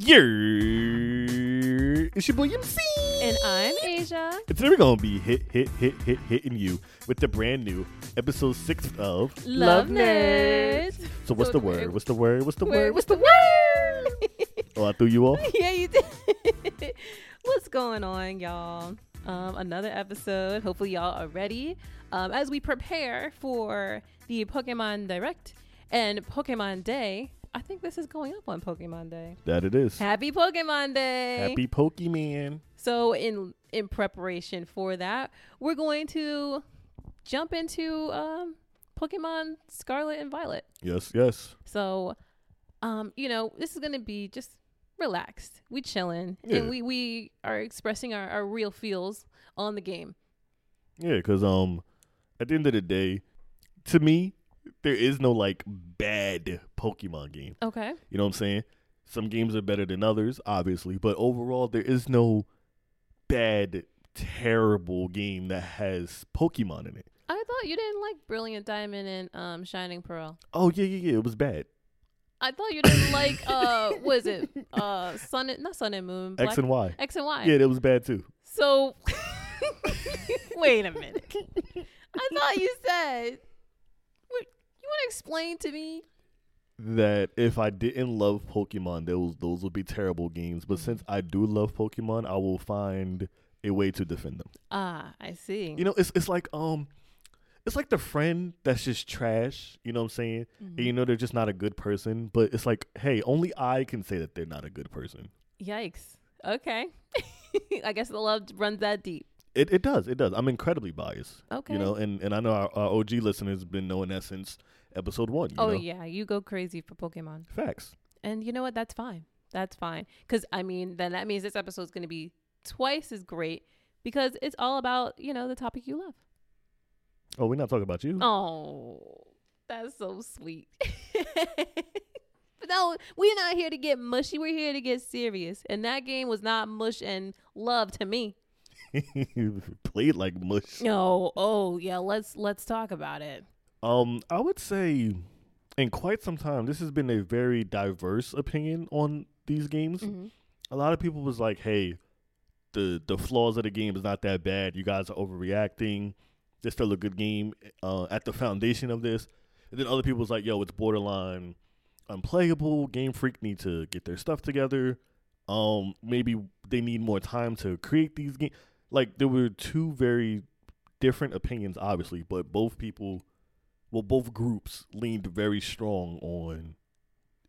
Yeah, it's your boy MC. And I'm Asia. And today we're gonna be hit, hit, hit, hit, hitting you with the brand new episode six of Love Nerds. So what's the word? What's the word? What's the Word, word? What's the word? Oh, I threw you off. yeah, you did. What's going on, y'all? Um, another episode. Hopefully, y'all are ready um, as we prepare for the Pokemon Direct and Pokemon Day. I think this is going up on Pokemon Day. That it is. Happy Pokemon Day! Happy Pokemon. So in in preparation for that, we're going to jump into um, Pokemon Scarlet and Violet. Yes, yes. So, um, you know, this is gonna be just relaxed. We chilling Yeah. and we we are expressing our, our real feels on the game. Yeah, because um, at the end of the day, to me, there is no like bad Pokemon game. Okay. You know what I'm saying? Some games are better than others, obviously, but overall, there is no bad, terrible game that has Pokemon in it. I thought you didn't like Brilliant Diamond and um Shining Pearl. Oh yeah, yeah, yeah. It was bad. I thought you didn't like uh what is it? Uh Sun and not Sun and Moon. X and Y. X and Y. Yeah, that was bad too. So wait a minute. I thought you said want to explain to me? That if I didn't love Pokemon, those those would be terrible games. But since I do love Pokemon, I will find a way to defend them. Ah, I see. You know, it's it's like um, it's like the friend that's just trash. You know what I'm saying? And you know they're just not a good person. But it's like, hey, only I can say that they're not a good person. Yikes. Okay. I guess the love runs that deep. It it does. It does. I'm incredibly biased. Okay. You know, and, and I know our, our OG listeners have been knowing that since episode one. You oh know? yeah, you go crazy for Pokemon. Facts. And you know what? That's fine. That's fine. Cuz I mean, then that means this episode is going to be twice as great because it's all about, you know, the topic you love. Oh, we're not talking about you. Oh, that's so sweet. but no, we're not here to get mushy. We're here to get serious. And that game was not mush and love to me. Played like mush. No. Oh, yeah, let's let's talk about it. Um, I would say in quite some time, this has been a very diverse opinion on these games. Mhm. A lot of people was like, "Hey, the the flaws of the game is not that bad. You guys are overreacting. There's still a good game uh, at the foundation of this." And then other people was like, "Yo, it's borderline unplayable. Game Freak need to get their stuff together. Um, maybe they need more time to create these games." Like there were two very different opinions, obviously, but both people, well, both groups leaned very strong on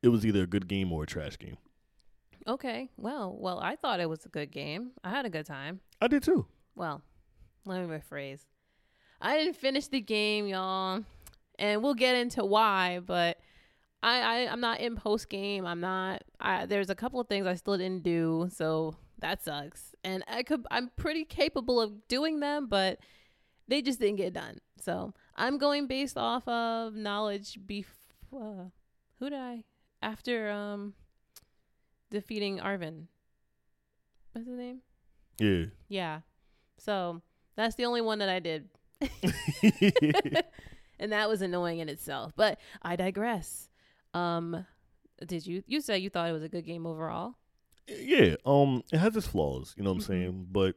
it was either a good game or a trash game. Okay. Well, well, I thought it was a good game. I had a good time. I did too. Well, let me rephrase. I didn't finish the game, y'all, and we'll get into why. But I, I I'm not in post game. I'm not. I, there's a couple of things I still didn't do, so that sucks. And I could. I'm pretty capable of doing them, but they just didn't get done. So I'm going based off of knowledge. Bef- uh, who did I after um defeating Arven? What's his name? Yeah. Yeah. So that's the only one that I did. and that was annoying in itself. But I digress. Um did you you said you thought it was a good game overall? yeah. Um, it has its flaws, you know what I'm Mhm. saying, but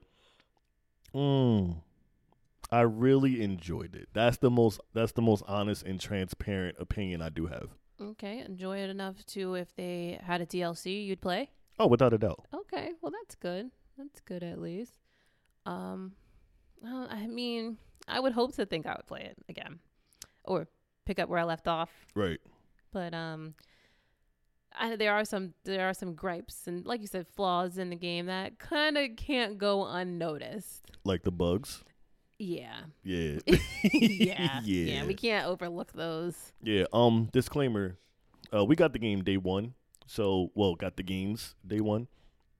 mm, I really enjoyed it. That's the most. That's the most honest and transparent opinion I do have. Okay. Enjoy it enough to if they had a DLC you'd play? Oh, without a doubt. Okay. Well that's good. That's good at least. Um well, I mean, I would hope to think I would play it again. Or pick up where I left off. Right. but um I, there are some there are some gripes and like you said flaws in the game that kind of can't go unnoticed Like the bugs. Yeah Yeah. yeah yeah. yeah we can't overlook those Yeah. Um. Disclaimer. Uh, we got the game day one. So, well, got the games day one.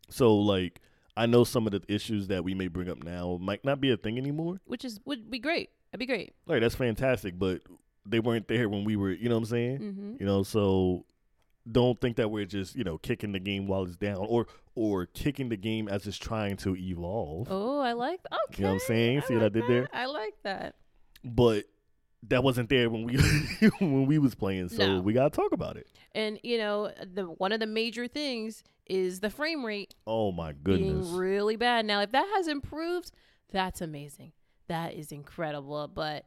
So, like, I know some of the issues that we may bring up now might not be a thing anymore. which is would be great that'd be great Like, that's fantastic, but they weren't there when we were. You know what I'm saying? mm-hmm. You know, so don't think that we're just you know kicking the game while it's down or or kicking the game as it's trying to evolve. oh i like that. okay You know what I'm saying? See what I like did there? i like that But that wasn't there when we when we was playing. So No. we gotta talk about it. And you know, the one of the major things is the frame rate Oh my goodness. being really bad. Now, if that has improved, that's amazing. That is incredible. But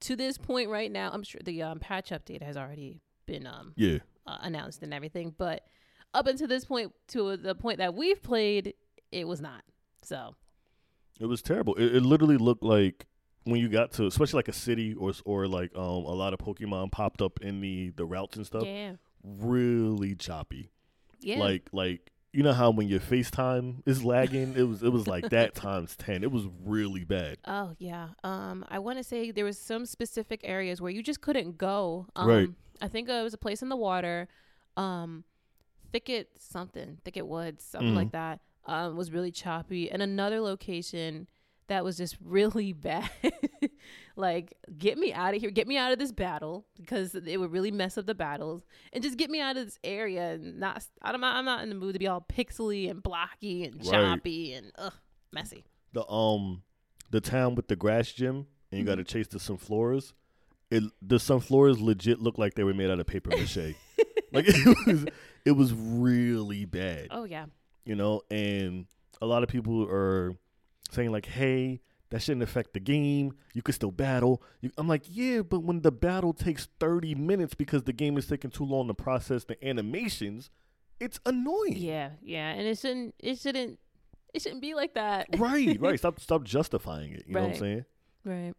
to this point right now, I'm sure the um, patch update has already been um, yeah. Uh, announced and everything. But up until this point, to the point that we've played, it was not. So It was terrible. It, it literally looked like when you got to, especially like a city or or like um a lot of Pokemon popped up in the the routes and stuff. yeah, Really choppy. yeah. Like like you know how when your FaceTime is lagging, it was it was like that times ten. It was really bad. Oh yeah. Um, I want to say there was some specific areas where you just couldn't go. Um, Right. I think uh, it was a place in the water, um, thicket something, thicket woods, something Mhm. like that. Um, was really choppy, and another location that was just really bad. Like, get me out of here, get me out of this battle because it would really mess up the battles, and just get me out of this area. And not, I'm not, I'm not in the mood to be all pixely and blocky and Right. choppy and ugh, messy. The um the town with the grass gym and you got to Mm-hmm. chase the sunflowers. It the sunflowers legit looked like they were made out of paper mache. like it was it was really bad. Oh yeah. you know, and a lot of people are saying like, "Hey, that shouldn't affect the game. You could still battle." You, I'm like, "Yeah, but when the battle takes 30 minutes because the game is taking too long to process the animations, it's annoying." Yeah, yeah, and it shouldn't it shouldn't it shouldn't be like that. right, right. Stop, stop justifying it. You know what I'm saying? Right.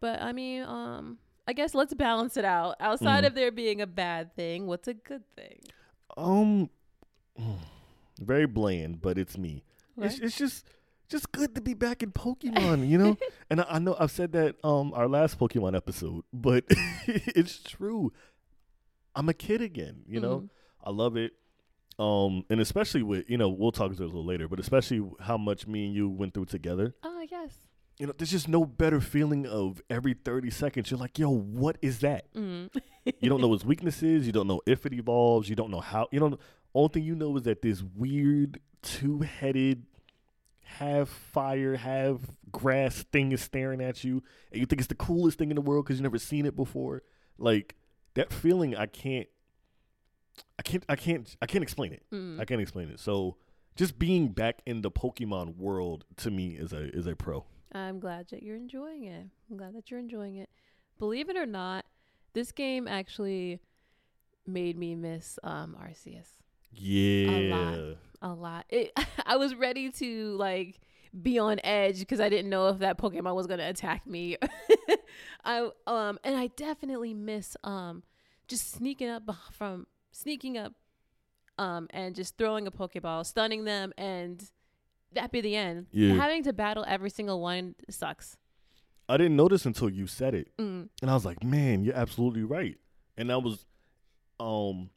But I mean, um I guess let's balance it out. Outside Mhm. of there being a bad thing, what's a good thing? Um, very bland, but it's me. It's, it's just just good to be back in Pokemon, you know. and I, I know I've said that um our last Pokemon episode, but it's true. I'm a kid again, you know. Mhm. I love it. Um, and especially with you know we'll talk about it a little later, but especially how much me and you went through together. Oh yes. You know, there's just no better feeling of every 30 seconds. You're like, yo, what is that? Mm. You don't know its weaknesses. You don't know if it evolves. You don't know how. You don't. Only thing you know is that this weird two-headed, half fire, half grass thing is staring at you, and you think it's the coolest thing in the world because you've never seen it before. Like that feeling, I can't. I can't. I can't. I can't explain it. Mm. I can't explain it. So, just being back in the Pokemon world to me is a is a pro. I'm glad that you're enjoying it. I'm glad that you're enjoying it. Believe it or not, this game actually made me miss um Arceus. Yeah. A lot. It, I was ready to like be on edge because I didn't know if that Pokemon was gonna attack me. I um and I definitely miss um just sneaking up from sneaking up um and just throwing a Pokeball, stunning them, and that be the end. Yeah. Having to battle every single one sucks. I didn't notice until you said it. Mm. And I was like, man, you're absolutely right. And that was, um,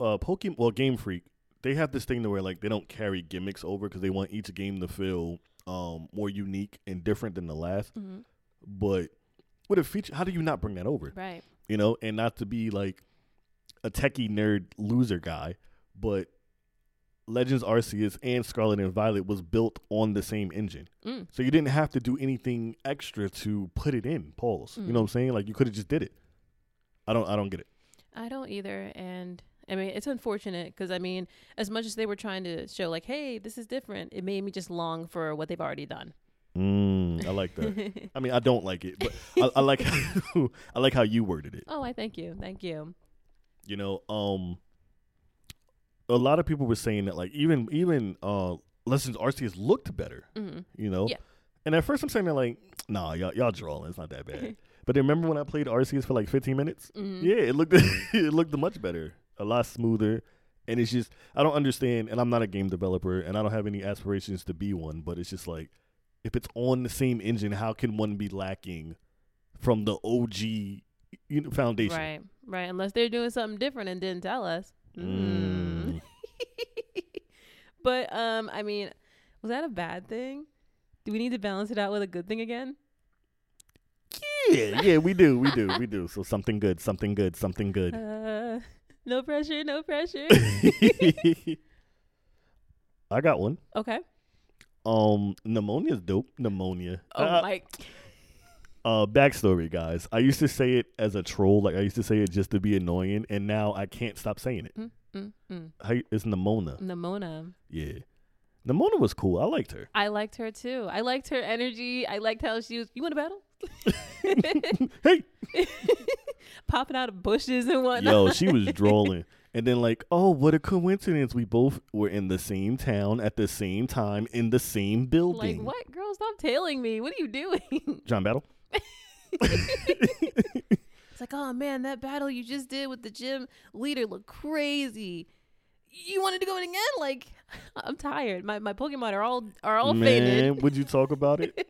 uh, Pokemon, well, Game Freak, they have this thing to where like they don't carry gimmicks over because they want each game to feel um more unique and different than the last. hmm But with a feature, how do you not bring that over? Right. You know, and not to be like a techie nerd loser guy, but Legends Arceus and Scarlet and Violet was built on the same engine. Mm. So you didn't have to do anything extra to put it in, Pauls. You know what I'm saying? Like you could have just did it. I don't I don't get it. I don't either. And I mean, it's unfortunate because I mean, as much as they were trying to show, like, hey, this is different, it made me just long for what they've already done. Mm, I like that. I mean, I don't like it, but I, I like how, I like how you worded it. oh, I thank you. Thank you. You know, um a lot of people were saying that like even even uh Legends Arceus looked better, hmm you know? Yeah. And at first I'm saying that like, nah, y'all y'all drawing, it's not that bad. but then remember when I played Arceus for like 15 minutes? hmm Yeah, it looked it looked much better, a lot smoother, and it's just I don't understand, and I'm not a game developer, and I don't have any aspirations to be one, but it's just like if it's on the same engine, how can one be lacking from the OG you know, foundation? Right. Right. Unless they're doing something different and didn't tell us. Mm. Mm. but um, I mean, was that a bad thing? Do we need to balance it out with a good thing again? Yeah, yeah, we do, we do, we do. So something good, something good, something good. Uh, no pressure. No pressure. I got one. okay. Um, pneumonia's dope. Pneumonia. Oh Uh, my. Uh, backstory, guys. I used to say it as a troll, like I used to say it just to be annoying, and now I can't stop saying it. Mm, mm, mm. It's Nemona. Nemona. Yeah, Nemona was cool. I liked her. I liked her too. I liked her energy. I liked how she was. You want to battle? Hey, Popping out of bushes and whatnot. yo, she was drolling, and then like, oh, what a coincidence! We both were in the same town at the same time in the same building. like what, girl? Stop tailing me. What are you doing? John Battle. It's like, oh man, that battle you just did with the gym leader looked crazy. You wanted to go in again? Like, I'm tired. My my Pokemon are all are all Man, faded. would you talk about it?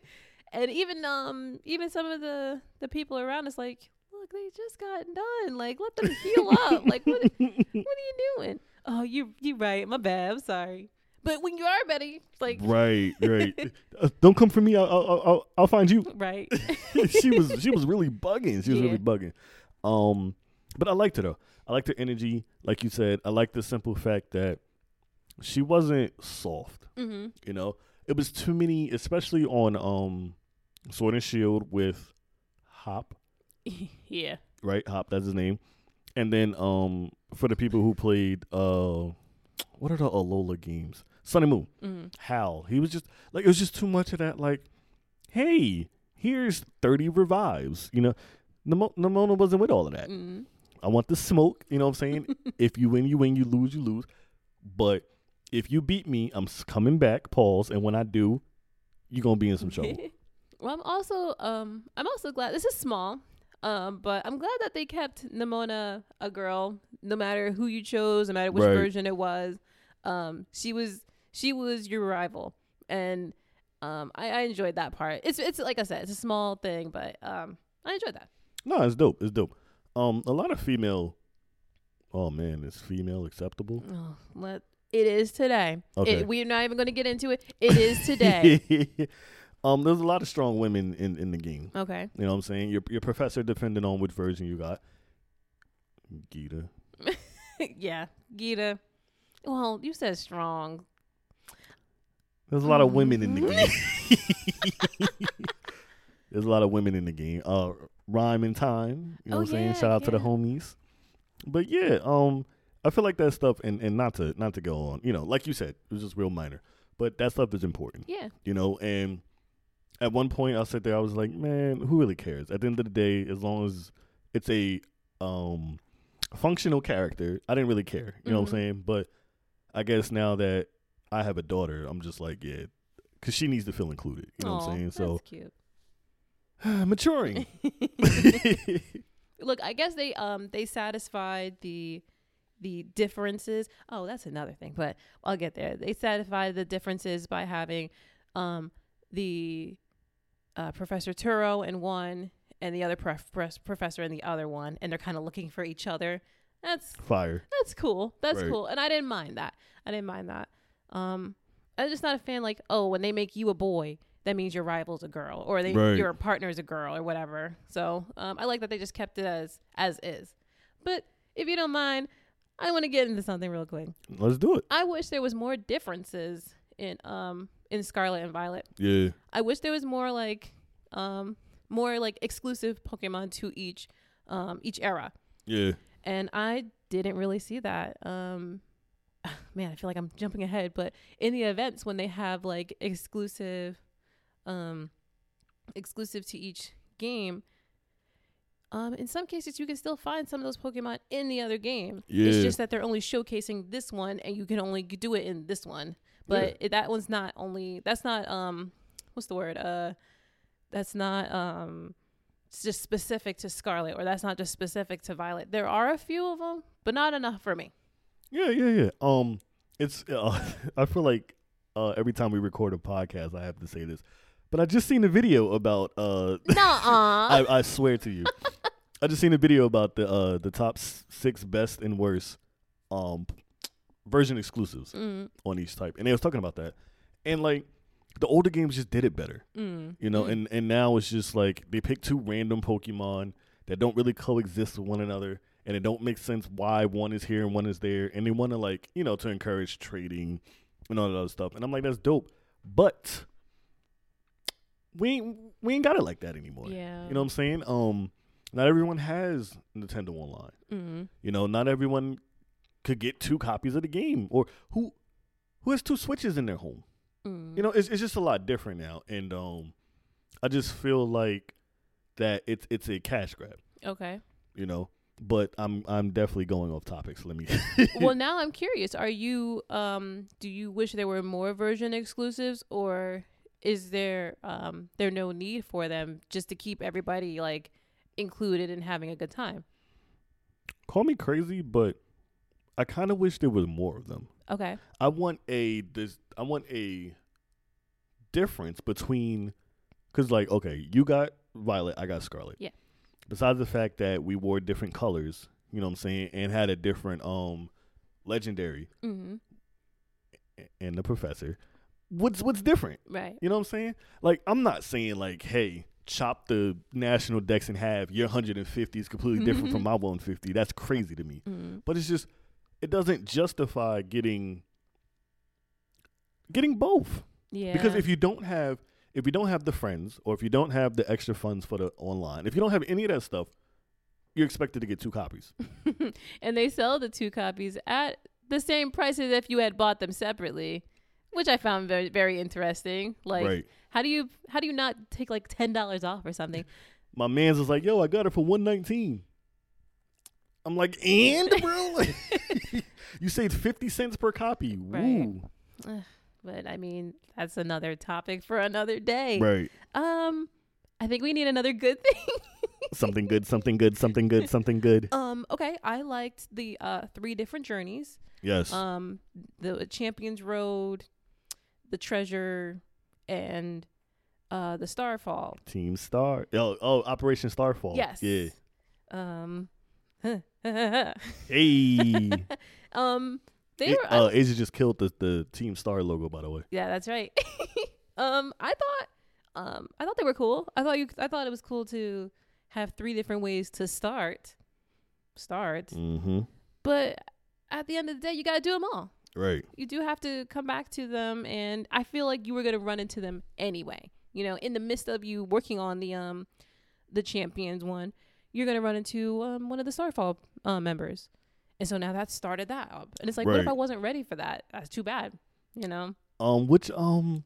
And even um even some of the the people around us like, look, they just got done. Like, let them heal up. Like, what what are you doing? Oh, you you right. My bad. I'm sorry. But when you are better, like right, right. Uh, don't come for me. I'll, I'll, I'll, I'll find you. right. she was, she was really bugging. She was Yeah. really bugging. Um, but I liked her though. I liked her energy. Like you said, I liked the simple fact that she wasn't soft. hmm You know, it was too many, especially on um, Sword and Shield with Hop. yeah. right? Hop, that's his name. And then um for the people who played uh what are the Alola games? Sun and Moon. hmm Hau. He was just like it was just too much of that like, hey, here's thirty revives. You know, Nemona wasn't with all of that. hmm I want the smoke, you know what I'm saying? if you win, you win, you lose, you lose. But if you beat me, I'm coming back, pause, and when I do, you're gonna be in some trouble. well, I'm also um I'm also glad this is small. Um, but I'm glad that they kept Nemona a girl, no matter who you chose, no matter which Right. version it was. Um, she was she was your rival, and um, I, I enjoyed that part. It's it's like I said, it's a small thing, but um, I enjoyed that. No, it's dope. It's dope. Um, a lot of female. Oh man, is female acceptable? Oh, let it is today. Okay. It, we're not even going to get into it. It is today. um, there's a lot of strong women in in the game. okay. You know what I'm saying? Your your professor, depending on which version you got. Geeta. yeah, Geeta. Well, you said strong. There's a lot of women in the game. There's a lot of women in the game. Uh, rhyme and time. You know Oh, what I'm saying? Shout out to the homies. But yeah, um, I feel like that stuff, and and not to not to go on. You know, like you said, it was just real minor. But that stuff is important. Yeah. you know and at one point i sat there i was like man who really cares at the end of the day as long as it's a um functional character i didn't really care you know what i'm saying but i guess now that i have a daughter i'm just like yeah because she needs to feel included you know what i'm saying so that's cute. maturing Look, I guess they um they satisfied the the differences. Oh, that's another thing, but I'll get there. They satisfied the differences by having um the uh, Professor Turo in one and the other prof- professor in the other one, and they're kind of looking for each other. That's fire that's cool. That's Right. cool, and I didn't mind that. I didn't mind that. Um, I'm just not a fan. Like, oh, when they make you a boy, that means your rival's a girl, or they Right. your partner's a girl, or whatever. So, um, I like that they just kept it as as is. But if you don't mind, I want to get into something real quick. let's do it I wish there was more differences in um in Scarlet and Violet. yeah I wish there was more like um more like exclusive Pokemon to each um each era yeah and I didn't really see that. Um, man, I feel like I'm jumping ahead, but in the events when they have like exclusive, um, exclusive to each game, um, in some cases you can still find some of those Pokemon in the other game. Yeah. It's just that they're only showcasing this one, and you can only do it in this one. But it, that one's not only. That's not um, what's the word? Uh, that's not um it's just specific to Scarlet, or that's not just specific to Violet. There are a few of them, but not enough for me. Yeah, yeah, yeah. Um, it's uh, I feel like uh, every time we record a podcast, I have to say this, but I just seen a video about uh, Nuh-uh. I, I swear to you, I just seen a video about the uh the top six best and worst um version exclusives mm, on each type, and they was talking about that, and like the older games just did it better, mm, you know, mm. and and now it's just like they pick two random Pokemon that don't really coexist with one another. And it don't make sense why one is here and one is there, and they want to like you know to encourage trading and all that other stuff. And I'm like, that's dope, but we ain't we ain't got it like that anymore. Yeah. You know what I'm saying? Um, not everyone has Nintendo Online. Mm-hmm. You know, not everyone could get two copies of the game, or who who has two Switches in their home. Mm. You know, it's it's just a lot different now, and um, I just feel like that it's it's a cash grab. Okay. You know, but I'm I'm definitely going off topics. Let me. well, now I'm curious. Are you um do you wish there were more version exclusives or is there um there no need for them just to keep everybody like included and having a good time? Call me crazy, but I kind of wish there was more of them. Okay. I want a this I want a difference between cuz like okay, you got Violet, I got Scarlet. Yeah. Besides the fact that we wore different colors, you know what I'm saying, and had a different um legendary Mm-hmm. and the professor. What's what's different? Right. You know what I'm saying? Like I'm not saying like, hey, chop the national dex in half. Your 150 is completely different from my 150. That's crazy to me. Mm-hmm. But it's just it doesn't justify getting getting both. Yeah. Because if you don't have if you don't have the friends or if you don't have the extra funds for the online, if you don't have any of that stuff, you're expected to get two copies. and they sell the two copies at the same price as if you had bought them separately, which I found very very interesting. Like right. how do you how do you not take like ten dollars off or something? My man's is like, yo, I got it for 119. I'm like, and bro, you saved 50 cents per copy. Right. Woo. But I mean, that's another topic for another day. Right. Um, I think we need another good thing. Something good, something good, something good, something good. um, okay, I liked the uh three different journeys. Yes. Um, the Champions Road, the Treasure, and uh the Starfall. Team Star. Oh, oh, Operation Starfall. Yes. Yeah. Um, Hey. um, they It- were. uh, Asia just killed the, the Team Star logo, by the way. Yeah, that's right. um, I thought, um, I thought they were cool. I thought you, I thought it was cool to have three different ways to start, start. Mm-hmm. But at the end of the day, you got to do them all. Right. You do have to come back to them, and I feel like you were gonna run into them anyway. You know, in the midst of you working on the um, the champions one, you're gonna run into um one of the Starfall uh, members, and so now that started that up. And it's like, what if I wasn't ready for that? That's too bad. You know. Um, which um,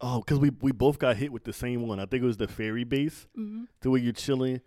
oh, because we we both got hit with the same one. I think it was the fairy base, Mm-hmm. the way you're chilling,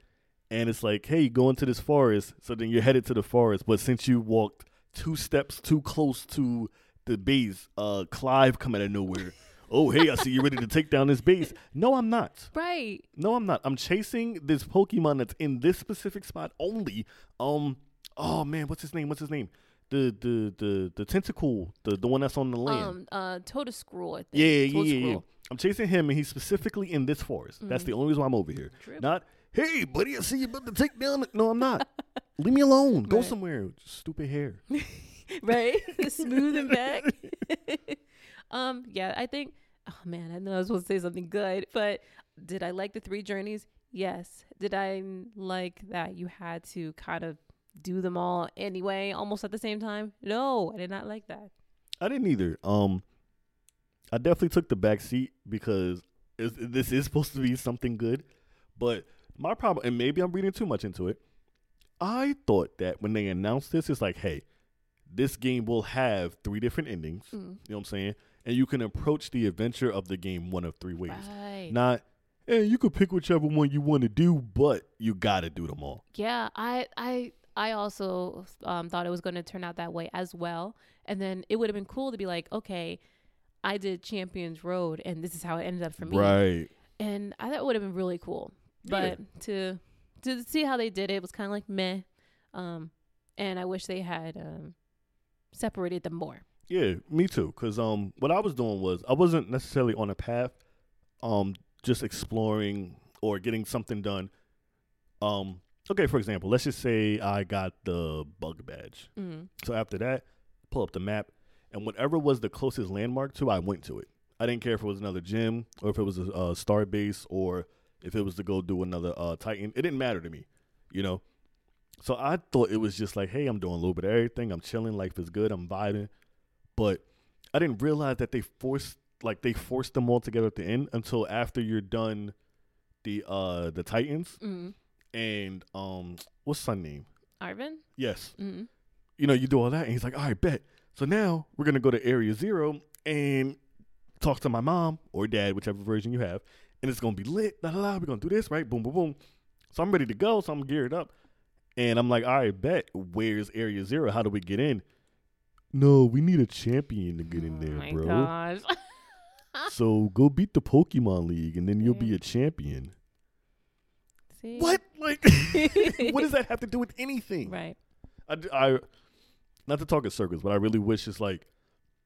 and it's like, hey, you go into this forest. So then you're headed to the forest, but since you walked two steps too close to the base, uh, Clive come out of nowhere. Oh, hey, I see you're ready to take down this base. No, I'm not. Right. No, I'm not. I'm chasing this Pokemon that's in this specific spot only. Um, oh man, what's his name? What's his name? The the the the tentacle, the the one that's on the land. Um. Uh. Toedscruel. I think. yeah, yeah, yeah, yeah. I'm chasing him, and he's specifically in this forest. That's Mhm. the only reason why I'm over here. Not, hey, buddy, I see you about to take down. No, I'm not. Leave me alone. Go Right. somewhere. Stupid hair. right? Smooth and back. um, yeah, I think. Oh man, I know I was supposed to say something good, but did I like the three journeys? Yes. Did I like that you had to kind of do them all anyway, almost at the same time? No, I did not like that. I didn't either. Um, I definitely took the back seat because this is supposed to be something good, but my problem, and maybe I'm reading too much into it. I thought that when they announced this, it's like, hey, this game will have three different endings. Mm. You know what I'm saying? And you can approach the adventure of the game one of three ways. Right. Not, hey, you could pick whichever one you want to do, but you got to do them all. Yeah, I I I also um, thought it was going to turn out that way as well. And then it would have been cool to be like, okay, I did Champions Road, and this is how it ended up for me. Right. and I thought it would have been really cool. But to to see how they did it was kind of like meh, um, and I wish they had um, separated them more. Yeah, me too. Cause um, what I was doing was I wasn't necessarily on a path, um, just exploring or getting something done. Um, okay, for example, let's just say I got the bug badge. Mm. So after that, pull up the map, and whatever was the closest landmark to, I went to it. I didn't care if it was another gym or if it was a, a star base or if it was to go do another uh, Titan. It didn't matter to me, you know. So I thought it was just like, hey, I'm doing a little bit of everything. I'm chilling. Life is good. I'm vibing. But I didn't realize that they forced like they forced them all together at the end until after you're done the uh the Titans Mm. and um what's son name? Arven. Yes. Mm. You know, you do all that and he's like, All right, bet. So now we're gonna go to Area Zero and talk to my mom or dad, whichever version you have, and it's gonna be lit, la la la, we're gonna do this, right? Boom, boom, boom. So I'm ready to go, so I'm geared up. And I'm like, all right, bet. Where's Area Zero? How do we get in? No, we need a champion to get in oh there, my bro. gosh. So go beat the Pokemon League, and then you'll be a champion. See? What? Like, what does that have to do with anything? Right. I, I, not to talk in circles, but I really wish it's like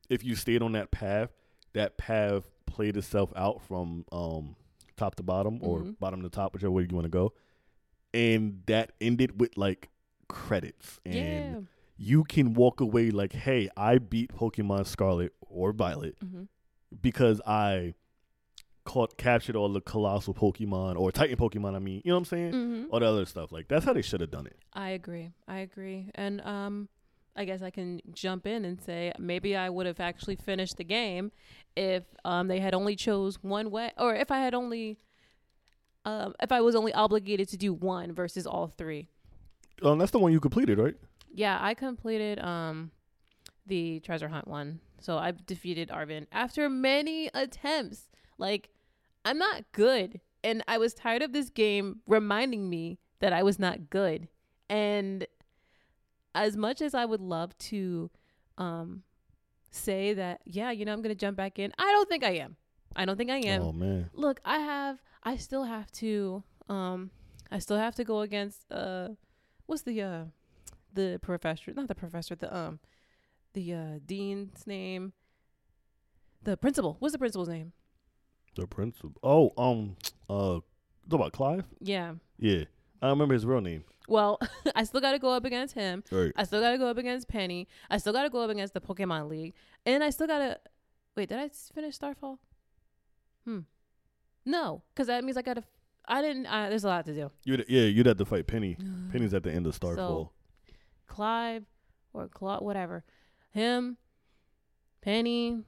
if you stayed on that path, that path played itself out from um top to bottom or Mhm. bottom to top, whichever way you want to go, and that ended with like credits, and yeah. You can walk away like, hey, I beat Pokemon Scarlet or Violet hmm because I caught captured all the colossal Pokemon or Titan Pokemon. I mean, you know what I'm saying? hmm All the other stuff. Like that's how they should have done it. I agree. I agree. And um I guess I can jump in and say maybe I would have actually finished the game if um they had only chose one way or if I had only um if I was only obligated to do one versus all three. Um, that's the one you completed, right? Yeah, I completed um the treasure hunt one. So I've defeated Arven after many attempts. Like I'm not good and I was tired of this game reminding me that I was not good. And as much as I would love to um say that yeah, you know, I'm going to jump back in, I don't think I am. I don't think I am Oh man. look i have i still have to um i still have to go against uh what's the uh the professor not the professor the um the uh dean's name the principal what's the principal's name The principal. Oh, um, uh, talk about Clive. yeah Yeah, I remember his real name. well i still got to go up against him Right. i still got to go up against penny i still got to go up against the pokemon league and i still got to wait did I finish starfall hmm no because that means i gotta i didn't uh, there's a lot to do You'd yeah, you'd have to fight Penny. Penny's at the end of Starfall. Clive or Claude, whatever. Him, Penny,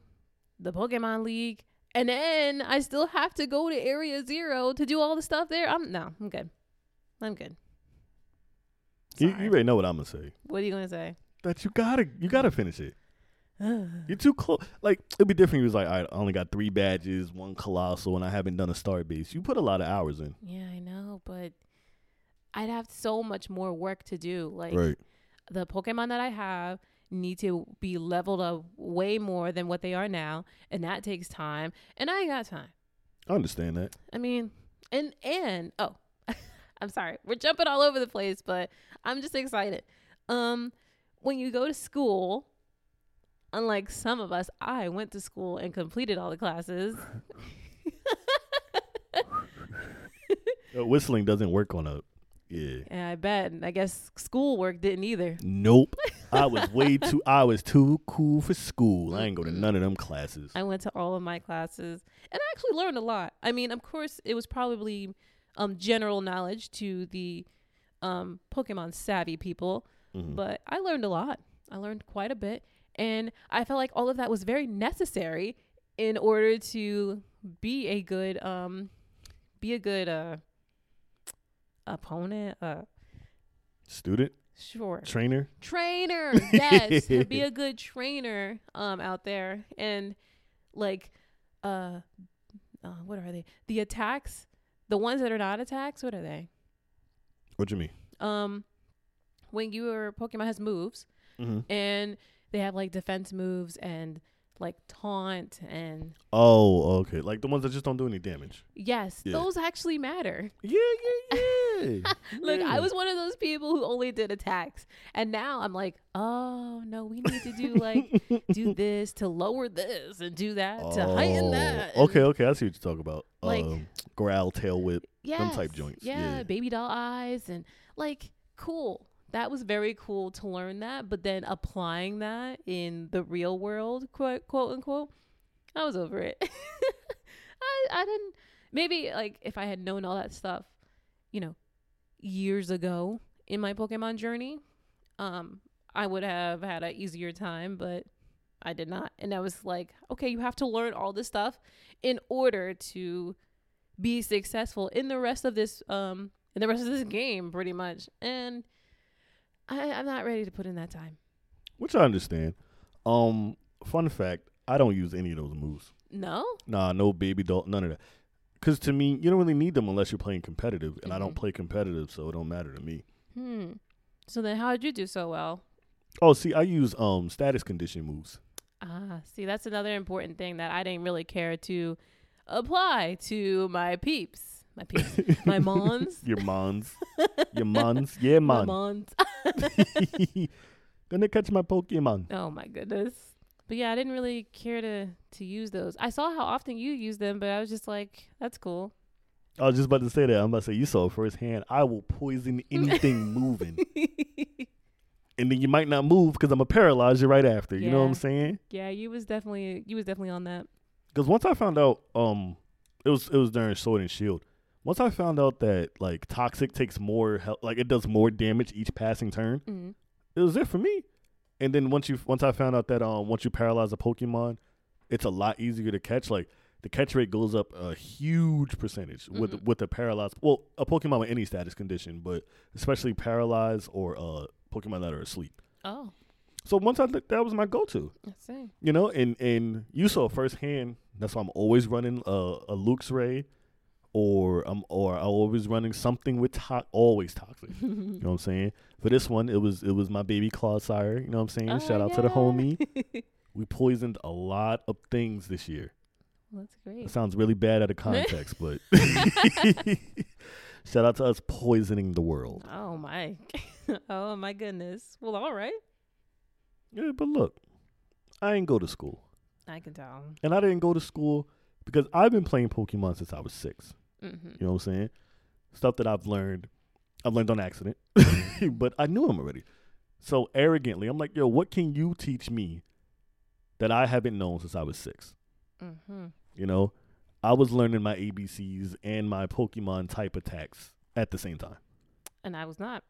the Pokemon League, and then I still have to go to Area Zero to do all the stuff there. I'm no, I'm good. I'm good. you, you already know what I'm gonna say. what are you gonna say? That you gotta you gotta finish it. You're too close. Like it'd be different. He was like, I only got three badges, one colossal, and I haven't done a star base. You put a lot of hours in. yeah, I know, but I'd have so much more work to do. Like right. The Pokemon that I have need to be leveled up way more than what they are now, and that takes time. And I ain't got time. I understand that. I mean, and and oh, I'm sorry, we're jumping all over the place, but I'm just excited. Um, when you go to school, unlike some of us, I went to school and completed all the classes. Uh, whistling doesn't work on a. Yeah. And I bet, and I guess schoolwork didn't either. Nope. I was way too. I was too cool for school. I ain't go to none of them classes. I went to all of my classes and I actually learned a lot. I mean, of course, it was probably um general knowledge to the um Pokemon savvy people, Mhm. but I learned a lot. I learned quite a bit, and I felt like all of that was very necessary in order to be a good um be a good uh opponent uh Student, sure. Trainer. trainer! Yes! Be a good trainer um out there. And like uh, uh what are they? The attacks the ones that are not attacks what are they? What do you mean? um when your pokemon has moves Mm-hmm. and they have like defense moves and like taunt and Oh, okay. Like the ones that just don't do any damage. yes Yeah. those actually matter Yeah, yeah, yeah. Look, Yeah. I was one of those people who only did attacks. And now I'm like, oh no, we need to do like do this to lower this and do that to heighten Oh, that. Okay, okay. I see what you're talking about. Like- um, growl, tail whip. yes, type joints, Yeah, yeah. baby doll eyes and like cool. That was very cool to learn that, but then applying that in the real world, quote quote unquote, I was over it. I I didn't maybe like if I had known all that stuff, you know, years ago in my Pokemon journey, um, I would have had an easier time, but I did not. And I was like, okay, you have to learn all this stuff in order to be successful in the rest of this um in the rest of this game pretty much. And I, I'm not ready to put in that time. Which I understand. Um, fun fact: I don't use any of those moves. No? Nah, no baby doll, none of that. Because to me, you don't really need them unless you're playing competitive, and I don't play competitive, so it don't matter to me. Hmm. So then how did you do so well? Oh, see, I use um status condition moves. Ah, see, that's another important thing that I didn't really care to apply to my peeps. My peeps. my mons. Your mons, your mons, yeah, My mons. Gonna catch my Pokemon. Oh my goodness. But yeah, I didn't really care to to use those. I saw how often you use them, but I was just like, that's cool. I was just about to say that. I'm about to say you saw it firsthand. I will poison anything moving, and then you might not move because I'm gonna paralyze you right after. You know what I'm saying? yeah, you was definitely you was definitely on that. Because once I found out, um, it was it was during Sword and Shield. Once I found out that like toxic takes more help, like it does more damage each passing turn, Mm. it was it for me. And then once you once I found out that um once you paralyze a Pokemon, it's a lot easier to catch. Like the catch rate goes up a huge percentage with Mhm. with the paralyzed. Well, a Pokemon with any status condition, but especially paralyzed or uh Pokemon that are asleep. Oh, So once I th- that was my go to, I see. you know, and and you saw firsthand. That's why I'm always running a, a Luxray, or I'm or I'm always running something with to- always toxic. You know what I'm saying? For this one, it was it was my baby Clodsire. You know what I'm saying? Oh, Shout out to the homie. We poisoned a lot of things this year. That's great. It sounds really bad out of context, but shout out to us poisoning the world. Oh my. oh my goodness. Well, all right. Yeah, but look, I didn't go to school, I can tell. and I didn't go to school because I've been playing Pokemon since I was six. Mm-hmm. You know what I'm saying? Stuff that I've learned, I've learned on accident, but I knew them already. So arrogantly, I'm like, yo, what can you teach me that I haven't known since I was six? Mm-hmm. You know, I was learning my ABCs and my Pokemon type attacks at the same time. And I was not.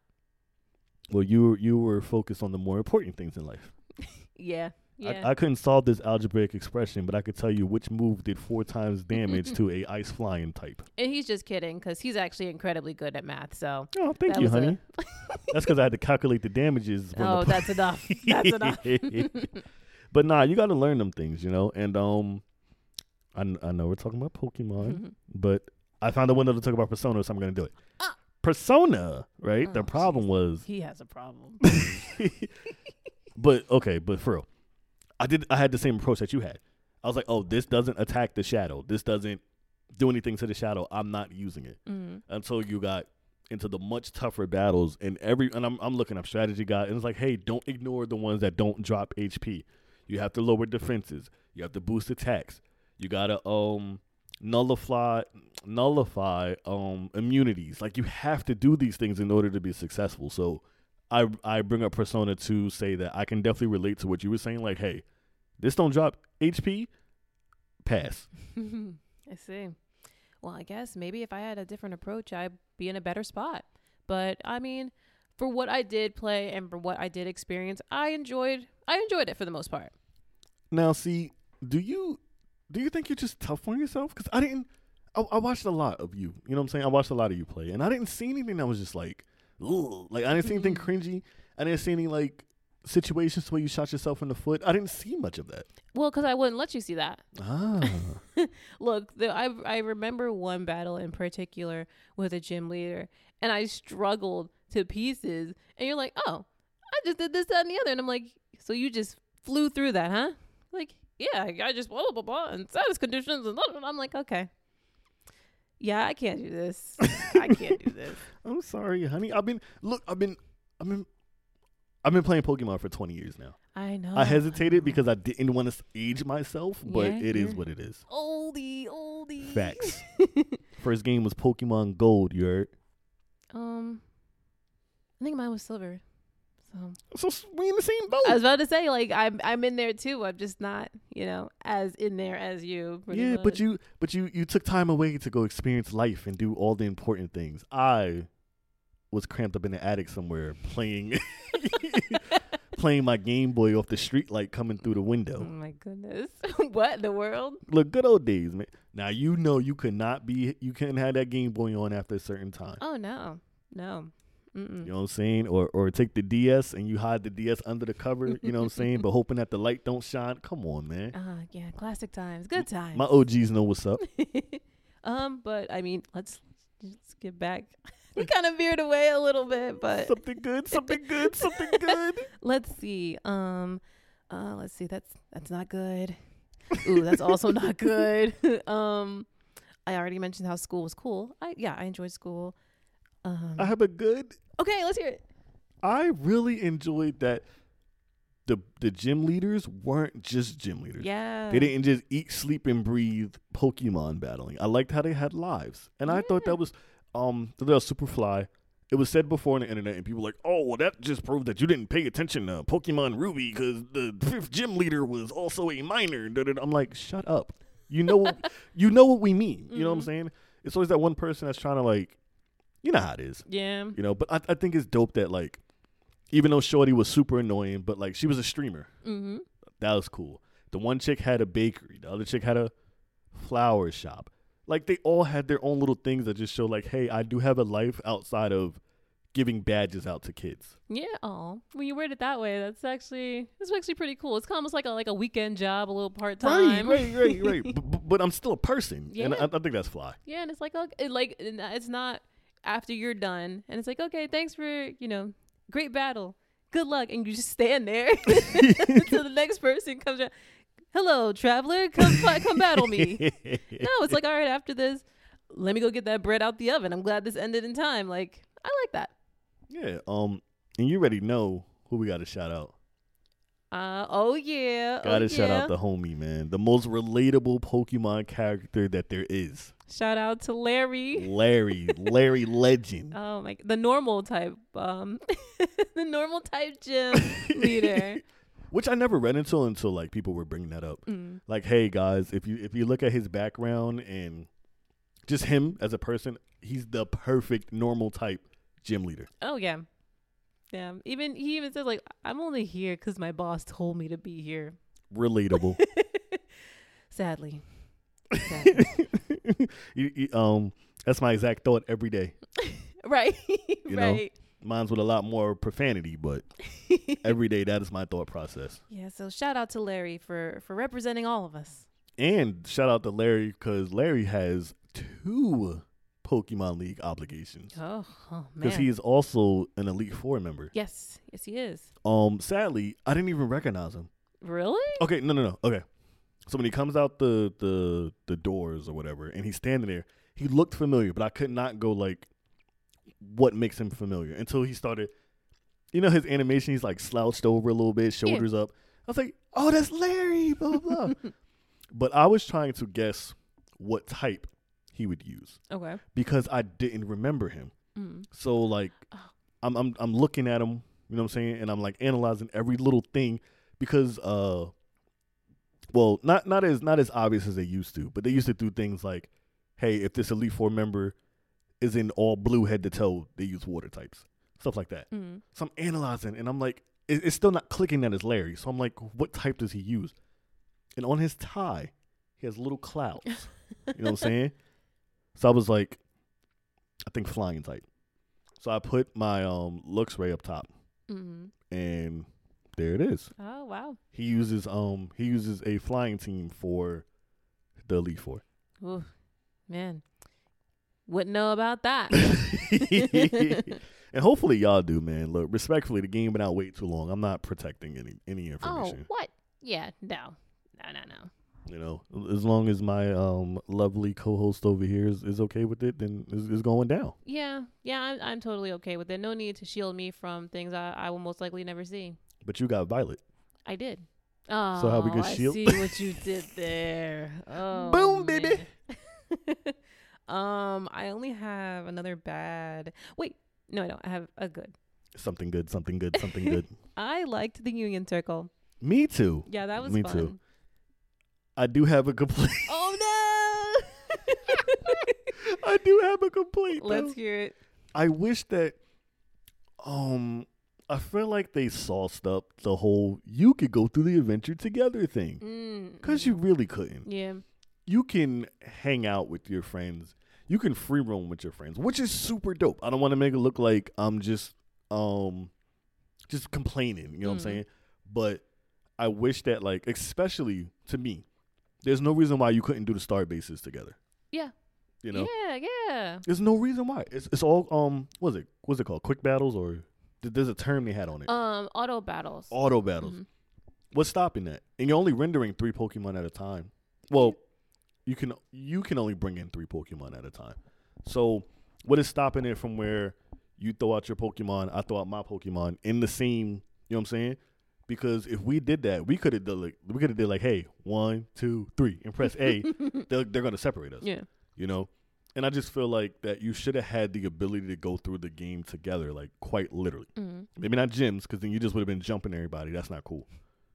Well, you were, you were focused on the more important things in life. Yeah. Yeah. I, I couldn't solve this algebraic expression, but I could tell you which move did four times damage to a ice flying type. and he's just kidding because he's actually incredibly good at math. So. Oh, thank you, a- honey. That's because I had to calculate the damages. Oh, the that's enough. That's enough. but nah, you got to learn them things, you know. And um, I, I know we're talking about Pokemon, but I found a window to talk about Persona, so I'm gonna do it. Ah. Persona, right? the Oh, problem was, he has a problem. but okay, but for real, I did. I had the same approach that you had. I was like, oh, this doesn't attack the shadow. This doesn't do anything to the shadow. I'm not using it mm until you got into the much tougher battles and every and I'm I'm looking up strategy guide and it's like, hey, don't ignore the ones that don't drop HP. You have to lower defenses. You have to boost attacks. You gotta um nullify nullify um immunities. Like you have to do these things in order to be successful. So I I bring up Persona to say that I can definitely relate to what you were saying. Like, hey, this don't drop HP. Pass. I see. Well, I guess maybe if I had a different approach, I'd be in a better spot. But I mean, for what I did play and for what I did experience, I enjoyed. I enjoyed it for the most part. Now, see, do you do you think you're just tough on yourself? Because I didn't. I, I watched a lot of you. You know what I'm saying? I watched a lot of you play, and I didn't see anything that was just like, Like I didn't see anything cringy. I didn't see any like situations where you shot yourself in the foot. I didn't see much of that. Well, because I wouldn't let you see that. Ah, Look, the, I I remember one battle in particular with a gym leader, and I struggled to pieces. And you're like, "Oh, I just did this, that, and the other," and I'm like, "So you just flew through that, huh?" Like, yeah, I just blah blah blah and status conditions and, blah, blah. I'm like, okay, yeah, I can't do this. I can't do this. I'm sorry, honey. I've been look. I've been. I've been. I've been playing Pokemon for 20 years now. I know. I hesitated because I didn't want to age myself, but Yeah, it is what it is. oldie, oldie. Facts. First game was Pokemon Gold. You heard? um, I think mine was silver. So So we in the same boat. I was about to say, like, I'm I'm in there too. I'm just not, you know, as in there as you. yeah, but you but you you took time away to go experience life and do all the important things. I was cramped up in the attic somewhere playing playing my Game Boy off the street light coming through the window. Oh my goodness. what in the world? Look, good old days, man. Now you know you could not be, you couldn't have that Game Boy on after a certain time. Oh no. No. Mm-mm. You know what I'm saying? Or or take the DS and you hide the DS under the cover. You know what I'm saying? But hoping that the light don't shine. Come on, man. Uh yeah, classic times. Good times. My OGs know what's up. um, but I mean, let's let's get back. we kind of veered away a little bit, but something good, something good, something good. let's see. Um, uh, let's see. That's that's not good. Ooh, that's also not good. um, I already mentioned how school was cool. I yeah, I enjoyed school. Um, I have a good. okay, let's hear it. I really enjoyed that. The the gym leaders weren't just gym leaders. Yeah, They didn't just eat, sleep, and breathe Pokemon battling. I liked how they had lives, and I thought that was um that was super fly. It was said before on the internet, and people were like, "Oh, well, that just proved that you didn't pay attention to Pokemon Ruby because the fifth gym leader was also a minor." I'm like, "Shut up! You know, what, you know what we mean. You know what I'm Mhm. saying? It's always that one person that's trying to like, you know how it is, Yeah. you know. But I, I think it's dope that like, even though Shorty was super annoying, but like she was a streamer. Mm-hmm. That was cool. The one chick had a bakery. The other chick had a flower shop. Like they all had their own little things that just show like, hey, I do have a life outside of giving badges out to kids. Yeah. Oh, when you word it that way, that's actually that's actually pretty cool. It's almost like a like a weekend job, a little part time. Right, right, right, right. but, but, I'm still a person, and I, I think that's fly. Yeah, and it's like it, like it's not after you're done, and it's like okay, thanks for you know, great battle, good luck, and you just stand there until the next person comes around. Hello, traveler, come come battle me. No, it's like all right after this, let me go get that bread out the oven. I'm glad this ended in time. Like I like that. yeah. Um, and you already know who we got to shout out. Uh oh yeah, Got to oh, shout yeah. out the homie, man. The most relatable Pokemon character that there is. Shout out to Larry. Larry, Larry Legend. Oh my, the normal type, um, the normal type gym leader. Which I never read until until like people were bringing that up. Mm. Like, hey guys, if you if you look at his background and just him as a person, he's the perfect normal type gym leader. Oh yeah, yeah. Even he even says like, "I'm only here because my boss told me to be here." Relatable. Sadly, You- you- um, that's my exact thought every day. right, You know? Mine's with a lot more profanity, but every day that is my thought process. yeah. So shout out to Larry for for representing all of us. And shout out to Larry because Larry has two Pokemon League obligations Oh, oh because he is also an Elite Four member. yes, yes, he is. Um, sadly, I didn't even recognize him. Really? Okay, no, no, no. Okay, so when he comes out the the the doors or whatever, and he's standing there, he looked familiar, but I could not go like, what makes him familiar until he started. You know his animation. He's like slouched over a little bit, shoulders up. I was like, oh, that's Larry. Blah blah blah. but I was trying to guess what type he would use Okay. because I didn't remember him. Mm. So like Oh. I'm I'm I'm looking at him, you know what I'm saying, and I'm like analyzing every little thing because uh well, not not as not as obvious as they used to, but they used to do things like, hey, if this Elite Four member is in all blue head to toe, they use water types. Stuff like that. Mm. So I'm analyzing and I'm like, it, it's still not clicking that it's Larry. So I'm like, what type does he use? And on his tie, he has little clouds. you know what I'm saying? So I was like, I think flying type. So I put my um Luxray up top, Mm. and there it is. Oh wow. He uses um he uses a flying team for the Elite Four. Ooh, man. Wouldn't know about that. and hopefully y'all do, man. Look, respectfully, the game been out way too long. I'm not protecting any any information. oh, information. what? Yeah, no. No, no, no. You know, as long as my um lovely co-host over here is, is okay with it, then it's, it's going down. Yeah, yeah, I'm, I'm totally okay with it. No need to shield me from things I, I will most likely never see. But you got Violet. I did. Oh, how we can I shield- see what you did there. Oh, Boom, baby. um, I only have another bad. Wait, no, I don't. I have a good. Something good, something good, something good. I liked the Union Circle. Me too. Yeah, that was Me fun. too. I do have a complaint. Oh no! I do have a complaint. Let's though. hear it. I wish that um I feel like they sauced up the whole you could go through the adventure together thing. Mm, Cause you really couldn't. yeah. You can hang out with your friends. You can free roam with your friends, which is super dope. I don't want to make it look like I'm just um just complaining, you know what I'm Mhm. saying? But I wish that like especially to me, there's no reason why you couldn't do the star bases together. Yeah. You know? Yeah, yeah. There's no reason why. It's it's all um was it what's it called? Quick battles or there's a term they had on it. Um, auto battles. Auto battles. Mhm. What's stopping that? And you're only rendering three Pokemon at a time. Well, you can you can only bring in three Pokemon at a time. So what is stopping it from where you throw out your Pokemon, I throw out my Pokemon in the same you know what I'm saying? Because if we did that, we could have done like we could have did like, hey, one, two, three, and press A. they're they're gonna separate us. Yeah. You know? And I just feel like that you should have had the ability to go through the game together, like quite literally. Mm-hmm. Maybe not gyms, because then you just would have been jumping everybody. That's not cool.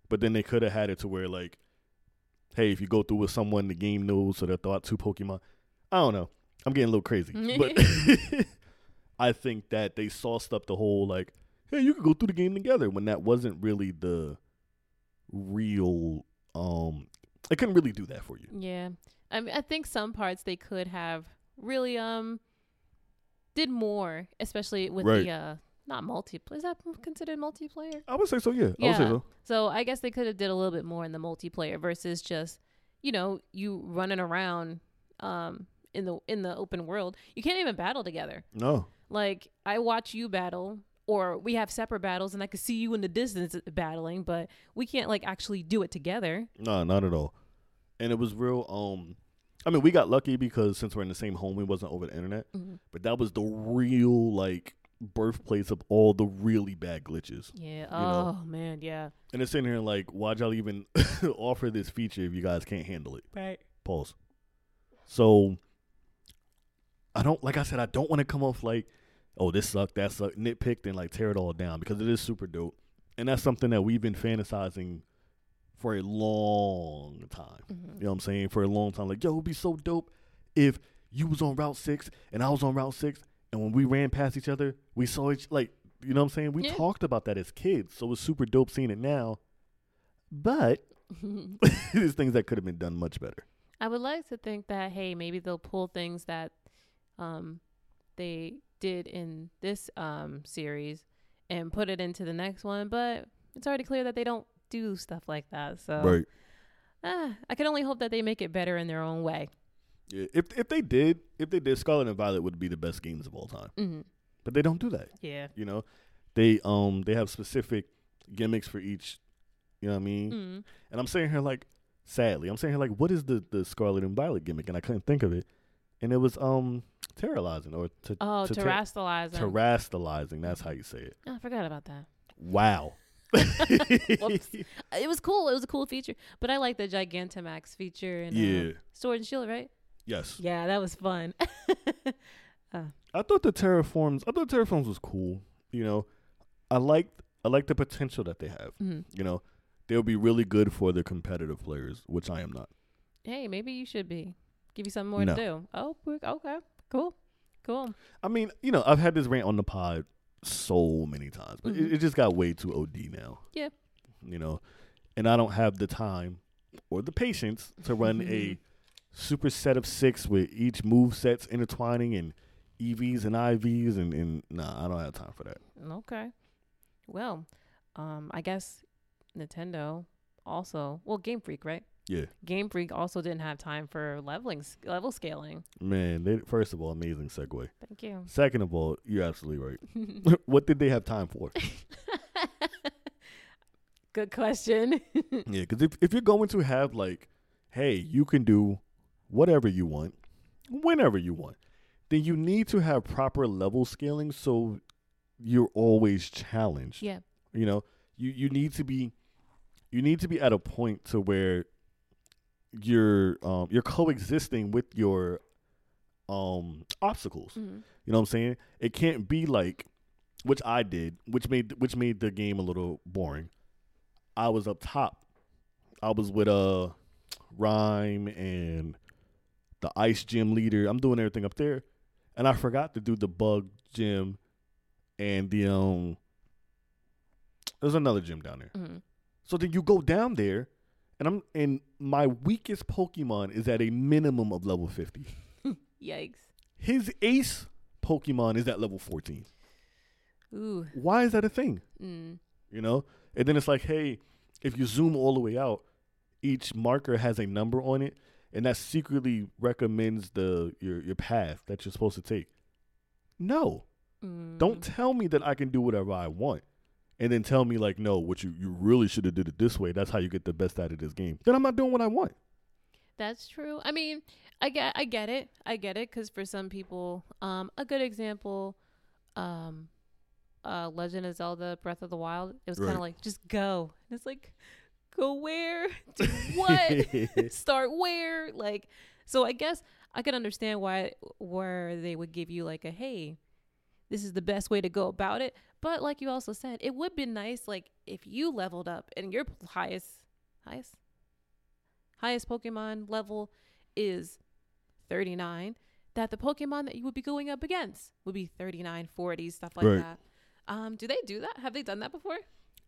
But then they could have had it to where like, hey, if you go through with someone, the game knows, so they'll throw out two Pokemon. I don't know. I'm getting a little crazy, but I think that they sauced up the whole like, hey, you could go through the game together when that wasn't really the real. Um, it couldn't really do that for you. Yeah. I mean, I think some parts they could have really um did more, especially with Right. the uh not multiplayer. Is that considered multiplayer? I would say so. Yeah, I would say so. So I guess they could have did a little bit more in the multiplayer versus just you know you running around um in the in the open world. You can't even battle together. No, Like I watch you battle or we have separate battles and I can see you in the distance battling, but we can't like actually do it together. No, not at all. And it was real. Um, I mean, we got lucky because since we're in the same home, it wasn't over the internet. Mhm. But that was the real like birthplace of all the really bad glitches. Yeah. know. Oh man, yeah. And it's sitting here like, why'd y'all even offer this feature if you guys can't handle it? Right. Pause. So I don't like I said, I don't want to come off like, oh, this sucked, that sucked, nitpicked and like tear it all down because it is super dope. And that's something that we've been fantasizing for a long time. Mhm. You know what I'm saying? For a long time. Like, yo, it'd be so dope if you was on Route 6 and I was on Route 6 and when we ran past each other, we saw each like, you know what I'm saying? We Yeah. talked about that as kids. So it's super dope seeing it now. But there's things that could have been done much better. I would like to think that hey, maybe they'll pull things that um they did in this um series and put it into the next one, but it's already clear that they don't do stuff like that. So ah, I can only hope that they make it better in their own way. Yeah. If if they did, if they did, Scarlet and Violet would be the best games of all time. hmm But they don't do that. Yeah. You know? They um they have specific gimmicks for each you know what I mean? mm And I'm saying here like, sadly, I'm saying here like, what is the the Scarlet and Violet gimmick? And I couldn't think of it. And it was um terrorizing or to Oh, to to ter- terastallizing. terastallizing. That's how you say it. oh, I forgot about that. Wow. Whoops. It was cool. It was a cool feature, but I like the Gigantamax feature and yeah. uh, Sword and Shield, right? Yes. Yeah, that was fun. I thought the terraforms. I thought terraforms was cool. You know, I liked I like the potential that they have. hmm You know, they'll be really good for the competitive players, which I am not. Hey, maybe you should be. Give you something more No. to do. Oh. Okay. Cool. Cool. I mean, you know, I've had this rant on the pod so many times, but Mhm. it, it just got way too OD now. Yeah. You know, and I don't have the time or the patience to run a super set of six with each move sets intertwining and EVs and IVs and, and nah, I don't have time for that. Okay. Well, um, I guess Nintendo also, well, Game Freak, right? Yeah. Game Freak also didn't have time for leveling, level scaling. Man, they, first of all, amazing segue. Thank you. Second of all, you're absolutely right. what did they have time for? Good question. yeah, because if, if you're going to have, like, hey, you can do whatever you want, whenever you want, then you need to have proper level scaling so you're always challenged. yeah. You know, you, you need to be you need to be at a point to where you're um you're coexisting with your um obstacles. Mhm. You know what I'm saying? It can't be like which I did, which made which made the game a little boring. I was up top. I was with uh Ryme and the ice gym leader. I'm doing everything up there. And I forgot to do the bug gym and the um There's another gym down there. Mhm. So then you go down there, and I'm and my weakest Pokemon is at a minimum of level 50. Yikes. His ace Pokemon is at level 14. Ooh. Why is that a thing? Mm. You know? And then it's like, hey, if you zoom all the way out, each marker has a number on it, and that secretly recommends the your your path that you're supposed to take. No. Mm. Don't tell me that I can do whatever I want. And then tell me like, no, what you, you really should have did it this way. That's how you get the best out of this game. Then I'm not doing what I want. That's true. I mean, I get, I get it. I get it because for some people, um, a good example, um, uh, Legend of Zelda: Breath of the Wild. It was kind of like just go. And it's like, go where? Do what? Start where? Like, so I guess I can understand why where they would give you like a hey, this is the best way to go about it. But like you also said, it would be nice like if you leveled up and your highest highest highest Pokemon level is 39, that the Pokemon that you would be going up against would be 39, 40, stuff like Right. that. Um, do they do that? Have they done that before?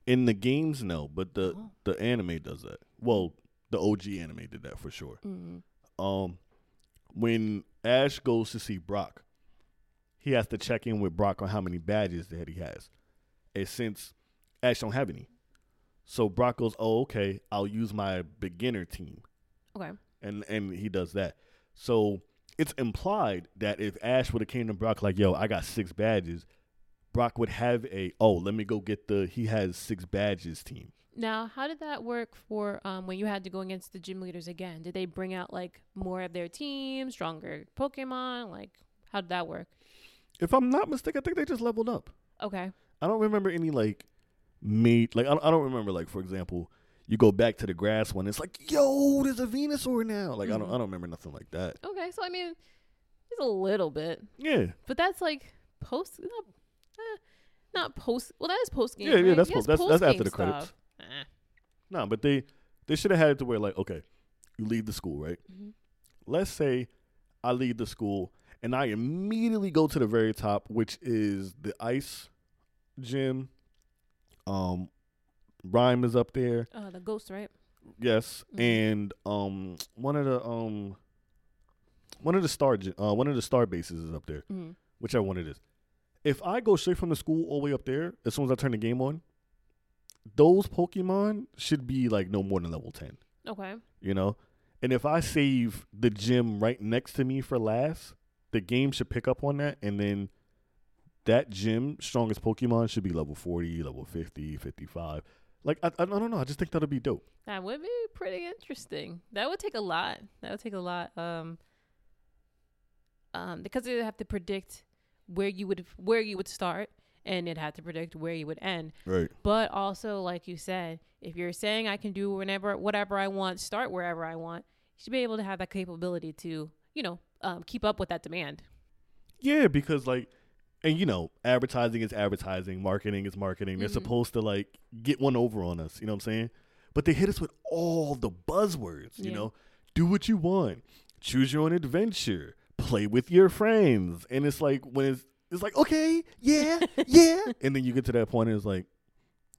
In the games, no, but the Oh. the anime does that. Well, the OG anime did that for sure. Mm. Um, when Ash goes to see Brock, he has to check in with Brock on how many badges that he has. And since Ash don't have any, so Brock goes, "Oh, okay, I'll use my beginner team." Okay. and and he does that. So it's implied that if Ash would have came to Brock like, "Yo, I got six badges," Brock would have a, "Oh, let me go get the he has six badges team." Now, how did that work for um, when you had to go against the gym leaders again? Did they bring out like more of their team, stronger Pokemon? Like, how did that work? If I'm not mistaken, I think they just leveled up. Okay. I don't remember any like made like I don't, I don't remember like for example, you go back to the grass one, it's like, "Yo, there's a Venusaur now." Like I don't. I don't remember nothing like that. Okay. So I mean, it's a little bit, Yeah. but that's like post, not, eh, not post. Well, that is post game. Yeah, yeah, right? that's post- that's- that's after the credits. Eh. No, but they they should have had it to where like, okay, you leave the school, right? Mhm. let's say I leave the school and I immediately go to the very top, which is the ice gym. Um, Ryme is up there, Uh, the ghost, right? yes, Mhm. and um, one of the um, one of the star uh, one of the star bases is up there, Mm. whichever one it is. If I go straight from the school all the way up there, as soon as I turn the game on, those Pokemon should be like no more than level ten Okay. you know? And if I save the gym right next to me for last, the game should pick up on that and then that gym strongest Pokemon should be level 40, level 50, 55. Like I, I don't know, I just think that'll be dope. That would be pretty interesting. That would take a lot. That would take a lot. Um, um, because they would have to predict where you would where you would start, and it had to predict where you would end. Right. But also, like you said, if you're saying I can do whenever whatever I want, start wherever I want, you should be able to have that capability to, you know, um, keep up with that demand. Yeah, because like and you know, advertising is advertising, marketing is marketing. They're Mhm. supposed to like get one over on us, you know what I'm saying? But they hit us with all the buzzwords, you Yeah. know? Do what you want. Choose your own adventure. Play with your friends. And it's like when it's it's like, okay, yeah, yeah. and then you get to that point and it's like,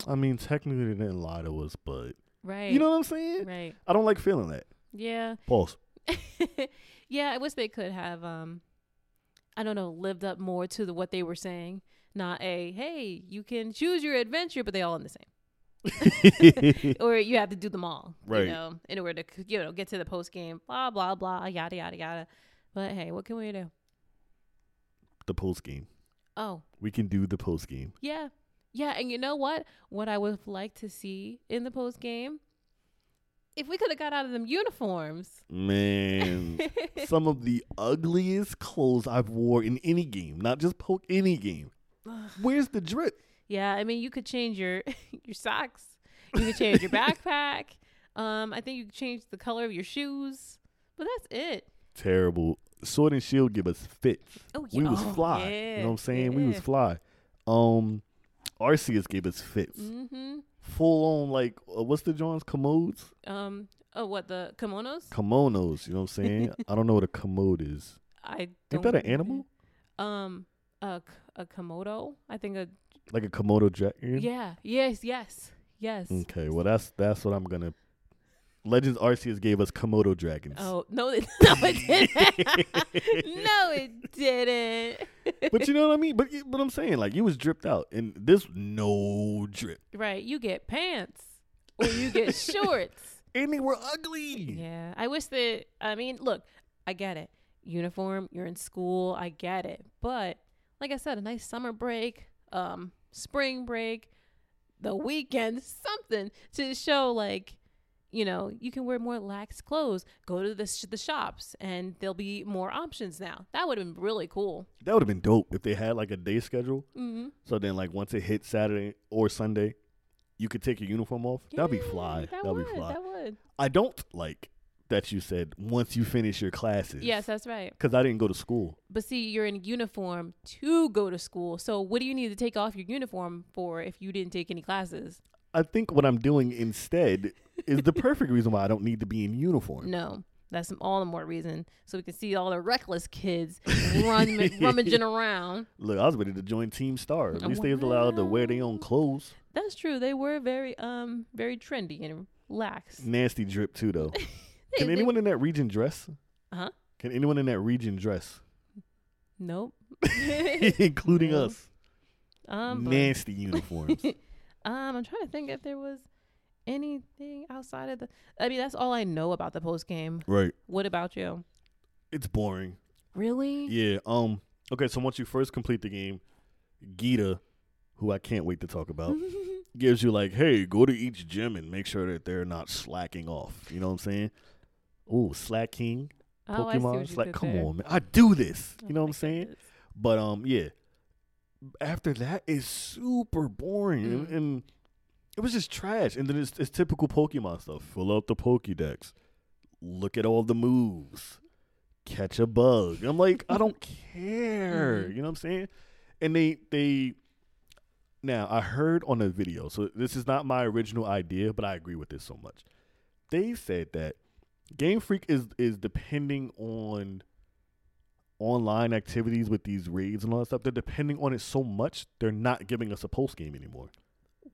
I mean, technically they didn't lie to us, but Right. you know what I'm saying? Right. I don't like feeling that. Yeah. Pause. yeah, I wish they could have um I don't know, lived up more to the, what they were saying. Not a, hey, you can choose your adventure, but they all in the same. or you have to do them all, Right. You know, in order to you know get to the post game, blah blah blah, yada yada yada. But hey, what can we do? the post game. Oh, We can do the post game. yeah, yeah, and you know what? What I would have liked to see in the post game, if we could have got out of them uniforms. Man, some of the ugliest clothes I've wore in any game, not just poke any game. Where's the drip? Yeah, I mean, you could change your your socks. You could change your backpack. Um, I think you could change the color of your shoes, but that's it. Terrible. Sword and Shield give us fits. Oh, yeah. We was oh, fly. Yeah, you know what I'm saying? We was fly. Um, Arceus gave us fits. Mm-hmm. Full on like uh, what's the John's commodes? Um. Oh, what the kimonos? Kimonos. You know what I'm saying? I don't know what a commode is. I Ain't don't. that an animal? Um, a a komodo. I think a like a Komodo dragon. Yeah. Yes. Yes. Yes. Okay, well that's that's what I'm gonna. Legends Arceus gave us Komodo dragons. Oh no! It, no, it didn't. no, it didn't. but you know what I mean. But but I'm saying like you was dripped out, and this no drip, right, you get pants or you get shorts. and they were ugly. Yeah, I wish that. I mean, look, I get it. Uniform, you're in school. I get it. But like I said, a nice summer break, um, spring break, the weekend, something to show like. You know, you can wear more lax clothes. Go to the sh- the shops, and there'll be more options now. That would have been really cool. That would have been dope if they had like a day schedule. Mm-hmm. So then, like once it hit Saturday or Sunday, you could take your uniform off. That'd be fly. That That'd would. be fly. That would. I don't like that you said once you finish your classes. Yes, that's right. Because I didn't go to school. But see, you're in uniform to go to school. So what do you need to take off your uniform for if you didn't take any classes? I think what I'm doing instead is the perfect reason why I don't need to be in uniform. No. That's all the more reason. So we can see all the reckless kids run, rummaging around. Look, I was ready to join Team Star. At least they was allowed to wear their own clothes. That's true. They were very um very trendy and lax. Nasty drip too, though. They- Can they- anyone in that region dress? Uh-huh. Can anyone in that region dress, Nope. including us? Um, Nasty uniforms. Um, I'm trying to think if there was anything outside of the. I mean, that's all I know about the post game. right. What about you? It's boring. Really? Yeah. Um. Okay. So once you first complete the game, Geeta, who I can't wait to talk about, gives you like, hey, go to each gym and make sure that they're not slacking off. You know what I'm saying? Ooh, slacking oh, I see what Pokemon. you Slack. did Come there. on, man. I do this. Oh You know what I'm saying? goodness. But um, yeah. After that is super boring, and, Mm. and it was just trash. And then it's, it's typical Pokemon stuff. Fill out the Pokédex. Look at all the moves. Catch a bug. I'm like, I don't care. Mhm. You know what I'm saying? And they they. Now I heard on a video, so this is not my original idea, but I agree with this so much. They said that Game Freak is is depending on online activities with these raids and all that stuff. They're depending on it so much they're not giving us a post game anymore.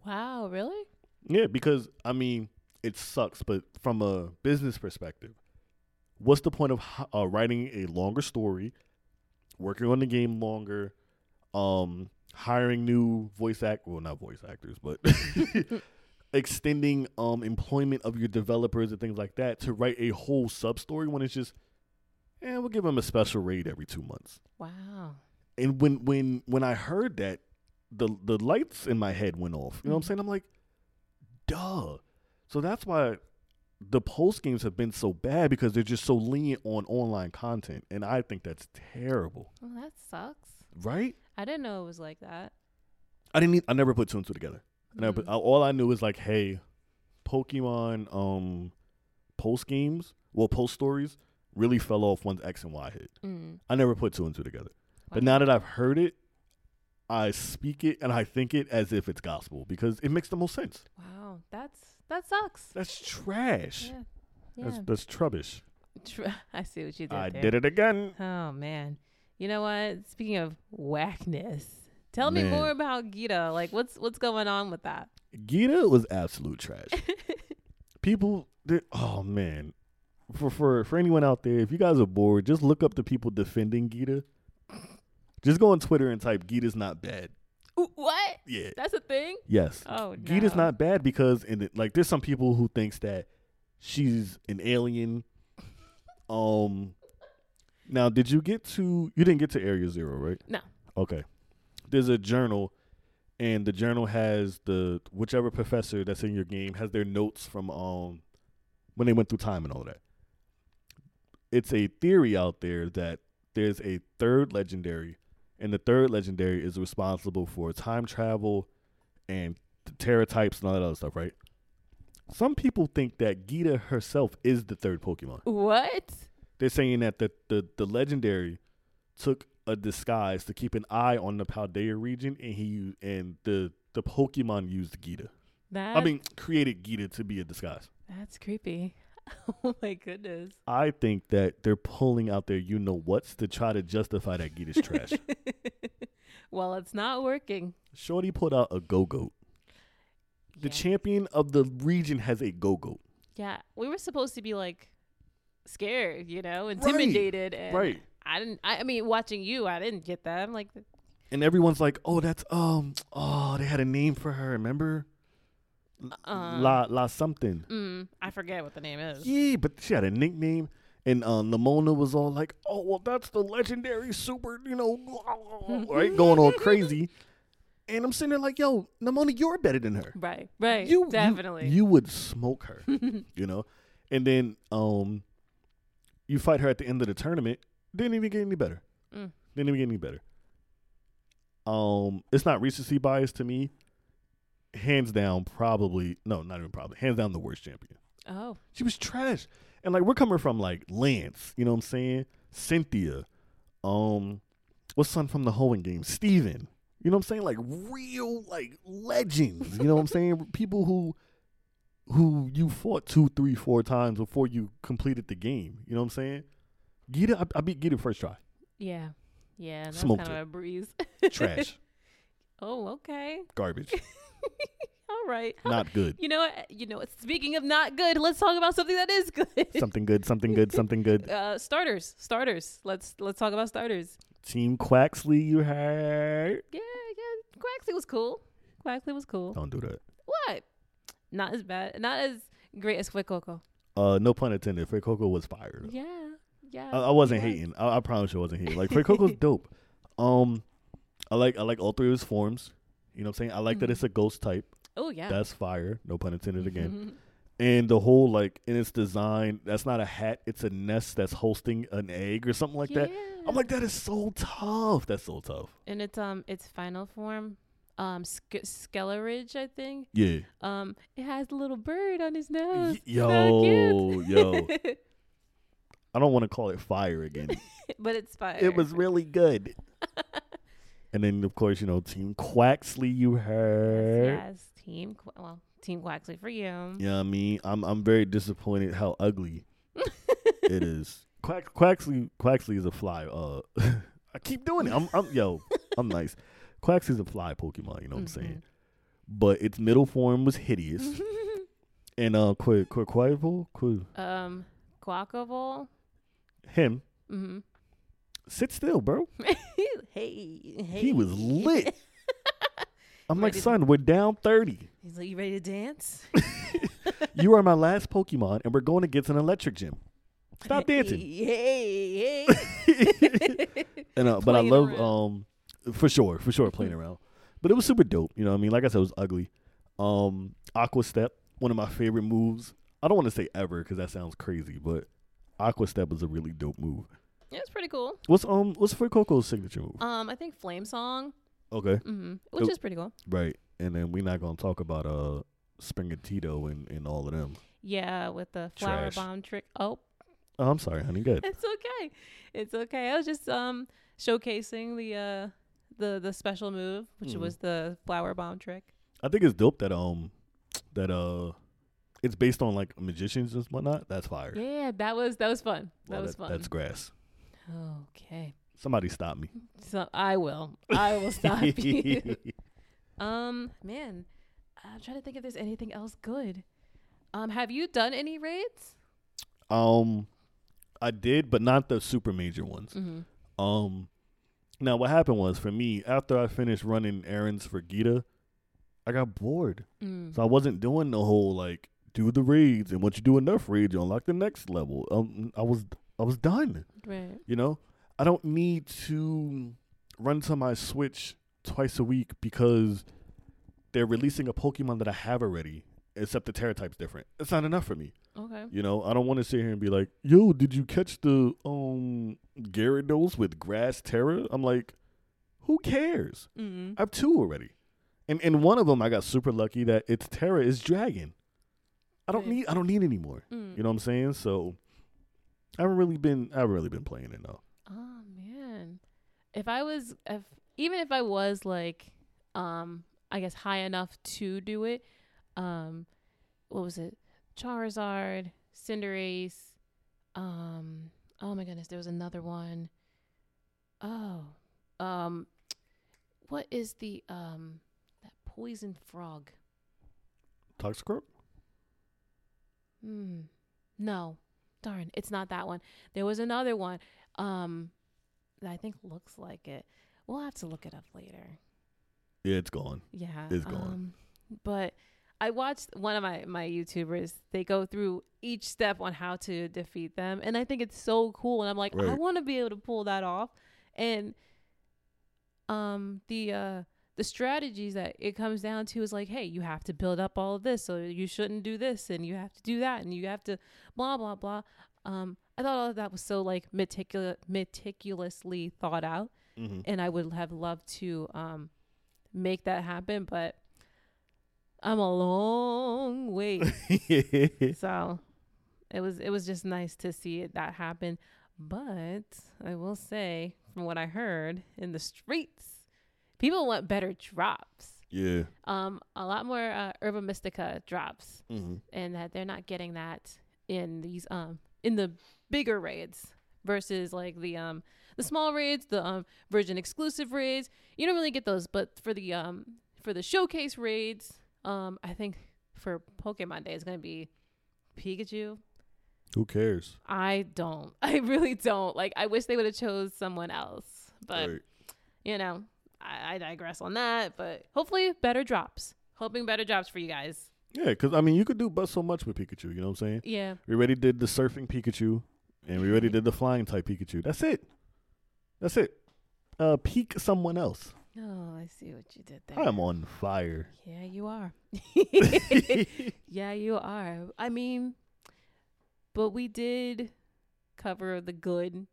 Wow, really? Yeah, because I mean it sucks, but from a business perspective, what's the point of uh, writing a longer story, working on the game longer, um, hiring new voice act well not voice actors, but extending um employment of your developers and things like that to write a whole sub story when it's just, eh, we'll give them a special raid every two months. Wow. And when when when I heard that, the the lights in my head went off. You know what I'm Mhm. saying? I'm like, duh. So that's why the post games have been so bad because they're just so lenient on online content, and I think that's terrible. Well, that sucks. Right? I didn't know it was like that. I didn't. Need, I never put two and two together. I put, Mm. all I knew is like, hey, Pokemon um post games, well, post stories really fell off once X and Y hit. Mm. I never put two and two together. But now that I've heard it, I speak it and I think it as if it's gospel because it makes the most sense. Wow, that's that sucks. That's trash. Yeah. That's Yeah. that's trubbish. Tr- I see what you did I there. did it again. Oh man. You know what? Speaking of whackness, tell me more about Geeta. Like what's what's going on with that? Geeta was absolute trash. people, oh man, for for for anyone out there, if you guys are bored, just look up the people defending Geeta. Just go on Twitter and type "Geeta's not bad." Ooh, what? Yeah. That's a thing? Yes. Oh Geeta's no. not bad because in it, like there's some people who thinks that she's an alien. Um now did you get to you didn't get to area 0, right? No. Okay. There's a journal and the journal has the whichever professor that's in your game has their notes from um when they went through time and all that. It's a theory out there that there's a third legendary and the third legendary is responsible for time travel and the Tera types and all that other stuff, right? Some people think that Geeta herself is the third Pokemon. What? They're saying that the, the, the legendary took a disguise to keep an eye on the Paldea region, and he and the the Pokemon used Geeta. That I mean, created Geeta to be a disguise. that's creepy. Oh my goodness. I think that they're pulling out their you know what's to try to justify that Geeta's trash. well, it's not working. Shorty put out a Gogoat. The yeah. champion of the region has a Gogoat. yeah, we were supposed to be like scared, you know, intimidated, and Right. I didn't. I, I mean, watching you, I didn't get that. I'm like, And everyone's like, "Oh, that's um, oh, they had a name for her. Remember, La La something." mm, I forget what the name is. Yeah, but she had a nickname, and uh, Nemona was all like, "Oh, well, that's the legendary super, you know, right, going all crazy." And I'm sitting there like, "Yo, Nemona, you're better than her. Right, right, You you- definitely. you, would smoke her, you know." And then um, you fight her at the end of the tournament. Didn't even get any better. Mm. Didn't even get any better. Um, it's not recency bias to me. Hands down, probably no, not even probably. Hands down, the worst champion. oh, She was trash. And like we're coming from like Lance, you know what I'm saying? Cynthia. Um what's son from the Hoenn game? Steven. You know what I'm saying? Like real like legends. You know what I'm saying? People who who you fought two, three, four times before you completed the game. You know what I'm saying? Geeta, I, I beat Geeta first try. yeah, yeah. That's Smoked kind of it. a breeze. Trash. oh, okay. Garbage. All right. Not good. You know what? You know? Speaking of not good, let's talk about something that is good. Something good, something good, something good. uh, starters, starters. Let's let's talk about starters. Team Quaxly, you heard? Yeah, yeah. Quaxly was cool. Quaxly was cool. Don't do that. What? Not as bad. Not as great as Fuecoco. Uh, no pun intended. Fuecoco was fired. Yeah, yeah. I, I wasn't was. hating. I, I promise you, I wasn't hating. Like Fuecoco's dope. Um, I like I like all three of his forms. You know what I'm saying? I like that Mhm. it's a ghost type. Oh yeah. That's fire. No pun intended again. And the whole like in its design, that's not a hat. It's a nest that's hosting an egg or something like that. I'm like, that is so tough. That's so tough. and it's um its final form, um Ske- Skeledirge, I think. Yeah. Um, it has a little bird on his nose. Y- yo, yo. I don't want to call it fire again. but it's fire. it was really good. And then of course, you know, Team Quaxly, you heard. Yes, yes. Team Qu- well, Team Quaxly for you. Yeah, I mean, I'm I'm very disappointed how ugly it is. Quack Quaxly Quaxly is a fly. Uh, I keep doing it. I'm I'm yo, I'm nice. Quaxly's a fly Pokemon. You know what I'm saying? But its middle form was hideous. and uh, Qu Qu Quavel, Qu um, Quackable. him Mm-hmm. Sit still, bro. hey, hey. He was lit. I'm like, Ready to- son, we're down thirty. He's like, you ready to dance? You are my last Pokemon, and we're going against an electric gym. Stop dancing. Hey, hey. And uh, but I love around. um for sure, for sure playing around. But it was super dope. You know what I mean? Like I said, it was ugly. Um Aqua Step, one of my favorite moves. I don't want to say ever because that sounds crazy, but Aqua Step is a really dope move. Yeah, it's pretty cool. What's um what's Fuecoco's signature move? Um, I think Flame Song, Okay. mm-hmm, which Oh. is pretty cool. Right. And then we're not gonna talk about uh Sprigatito and, and all of them. Yeah, with the flower Trash. bomb trick. Oh, Oh, I'm sorry, honey. Good. it's okay. It's okay. I was just um showcasing the uh the the special move, which Mhm. was the flower bomb trick. I think it's dope that um that uh it's based on like magicians and whatnot. That's fire. Yeah, that was that was fun. That Well, was fun. That's grass. Okay. Somebody stop me. So I will. I will stop you. Um, man, I'm trying to think if there's anything else good. Um, have you done any raids? Um, I did, but not the super major ones. Mm-hmm. Um, now what happened was for me after I finished running errands for Geeta, I got bored, Mm. so I wasn't doing the whole like do the raids, and once you do enough raids, you unlock the next level. Um, I was I was done. Right. You know, I don't need to run to my Switch twice a week because they're releasing a Pokemon that I have already, except the Tera type's different. It's not enough for me. Okay. You know, I don't want to sit here and be like, "Yo, did you catch the um Gyarados with Grass Tera?" I'm like, "Who cares? Mm. I have two already." And and one of them I got super lucky that its Tera is Dragon. I don't Right. need I don't need any more. Mm. You know what I'm saying? So I haven't really been I haven't really been playing it though. Oh man, if I was, if even if I was like, um, I guess high enough to do it, um, what was it? Charizard, Cinderace, um, oh my goodness, there was another one. Oh, um, what is the um that poison frog? Toxicroak? Hmm. No. Darn, it's not that one. There was another one. Um that I think looks like it. We'll have to look it up later. Yeah, it's gone. Yeah. It's gone. Um, but I watched one of my my YouTubers. They go through each step on how to defeat them, and I think it's so cool. And I'm like, I want to be able to pull that off. And um, the uh the strategies that it comes down to is like, hey, you have to build up all of this, so you shouldn't do this, and you have to do that, and you have to blah blah blah. Um, I thought all of that was so like meticulous, meticulously thought out Mm-hmm. and I would have loved to um make that happen, but I'm a long way. so it was it was just nice to see it that happen. But I will say, from what I heard in the streets, people want better drops. yeah. Um, a lot more uh, Herba Mystica drops, Mm-hmm. and that they're not getting that in these um in the bigger raids versus like the um the small raids, the um version exclusive raids. You don't really get those, but for the um for the showcase raids, um I think for Pokemon Day it's gonna be Pikachu. Who cares? I don't. I really don't. Like I wish they would have chose someone else. But Right. you know, I, I digress on that. But hopefully better drops. Hoping better drops for you guys. Yeah, because I mean, you could do but so much with Pikachu. You know what I'm saying? Yeah. We already did the surfing Pikachu, and we already did the flying type Pikachu. That's it. That's it. Uh, peak someone else. Oh, I see what you did there. I am on fire. Yeah, you are. yeah, you are. I mean, but we did cover the good,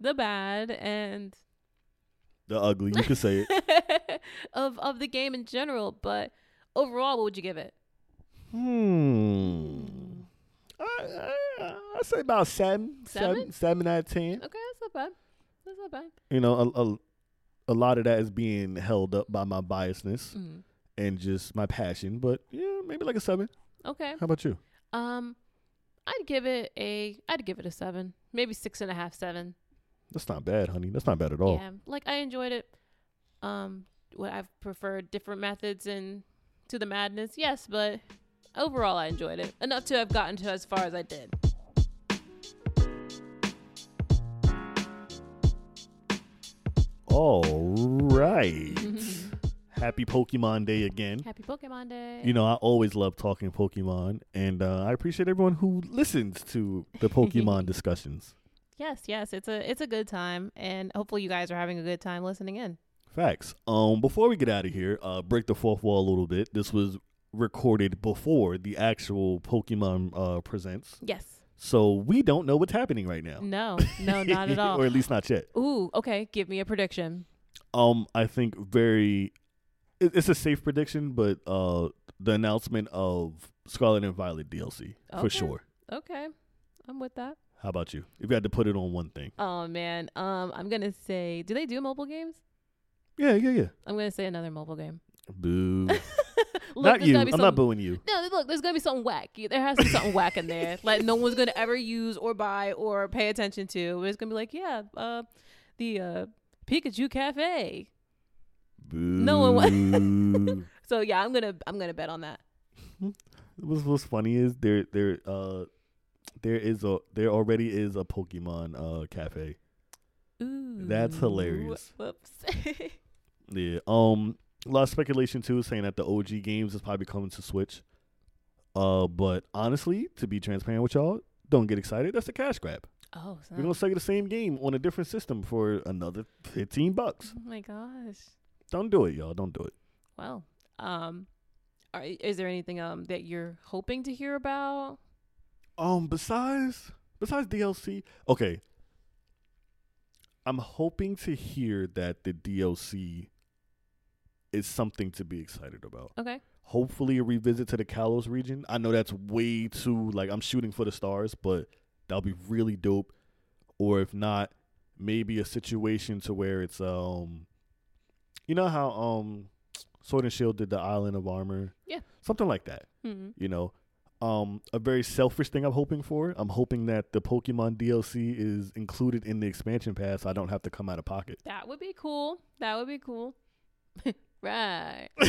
the bad, and the ugly. You could say it. of of the game in general. But overall, what would you give it? Hmm. I, I, I say about seven, Seven? seven, seven out of ten. Okay, that's not bad. That's not bad. You know, a, a a lot of that is being held up by my biasness Mm. and just my passion. But yeah, maybe like a seven. Okay. How about you? Um, I'd give it a. I'd give it a seven, maybe six and a half, seven. That's not bad, honey. That's not bad at all. Yeah, like I enjoyed it. Um, what I've preferred different methods and to the madness, yes, but overall I enjoyed it enough to have gotten to as far as I did. All right. Happy Pokemon Day again. Happy Pokemon Day. You know, I always love talking Pokemon, and uh, I appreciate everyone who listens to the Pokemon discussions. Yes, yes, it's a it's a good time, and hopefully you guys are having a good time listening in. Facts. Um, before we get out of here, uh, break the fourth wall a little bit. This was recorded before the actual Pokemon uh presents, Yes. so we don't know what's happening right now. No, no, not at all. or at least not yet. Ooh, okay. Give me a prediction. Um, I think very. it- It's a safe prediction, but uh, the announcement of Scarlet and Violet DLC for sure. Okay, I'm with that. How about you? If you had to put it on one thing, Oh man, um, I'm gonna say, do they do mobile games? yeah, yeah, yeah. I'm gonna say another mobile game. Boo. Look, not you. I'm not booing you. No, look, there's gonna be something whack. There has to be something whack in there. Like no one's gonna ever use or buy or pay attention to. It's gonna be like, yeah, uh, the uh, Pikachu Cafe. Boo. No one So yeah, I'm gonna I'm gonna bet on that. what's what's funny is there there uh there is a there already is a Pokemon uh cafe. Ooh, That's hilarious. Whoops. Yeah. Um. A lot of speculation too, saying that the OG games is probably coming to Switch. Uh, but honestly, to be transparent with y'all, don't get excited. That's a cash grab. oh, so, We're gonna sell you the same game on a different system for another fifteen bucks. oh my gosh. Don't do it, y'all. Don't do it. Well, um, are, is there anything um that you're hoping to hear about? Um. Besides, besides DLC, okay. I'm hoping to hear that the DLC is something to be excited about. Okay. hopefully a revisit to the Kalos region. I know that's way too like I'm shooting for the stars, but that'll be really dope. Or if not, maybe a situation to where it's um you know how um Sword and Shield did the Island of Armor? Yeah. Something like that. hmm You know. Um a very selfish thing I'm hoping for. I'm hoping that the Pokemon DLC is included in the expansion pass so I don't have to come out of pocket. That would be cool. That would be cool. right.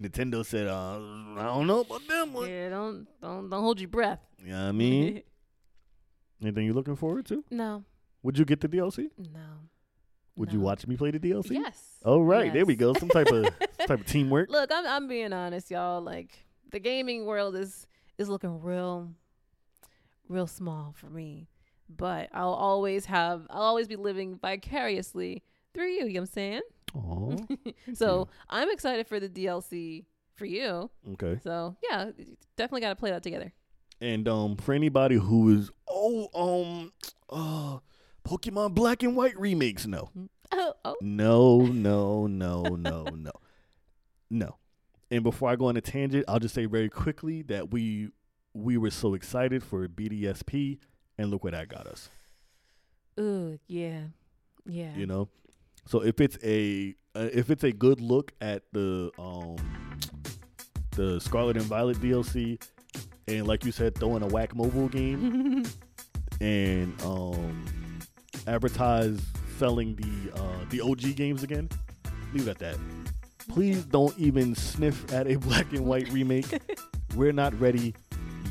Nintendo said, uh, I don't know about them one. Yeah, don't don't don't hold your breath. You know what I mean? Anything you're looking forward to? no, Would you get the DLC? no. Would you watch me play the DLC? Yes. Oh right, there we go. Some type of type of teamwork. Look, I'm I'm being honest, y'all. Like the gaming world is is looking real, real small for me. But I'll always have I'll always be living vicariously through you. You know what I'm saying? Oh, so I'm excited for the DLC for you. okay. So yeah, definitely got to play that together. And um, for anybody who is oh um uh Pokemon Black and White remakes, no, Oh, oh. no, no, no, no, no, no. And before I go on a tangent, I'll just say very quickly that we we were so excited for BDSP, and look where that got us. Ooh, yeah, yeah. You know, so if it's a uh, if it's a good look at the um the Scarlet and Violet DLC, and like you said, throwing a whack mobile game and um advertise selling the uh the OG games again, leave it at that. Please don't even sniff at a black and white remake. We're not ready.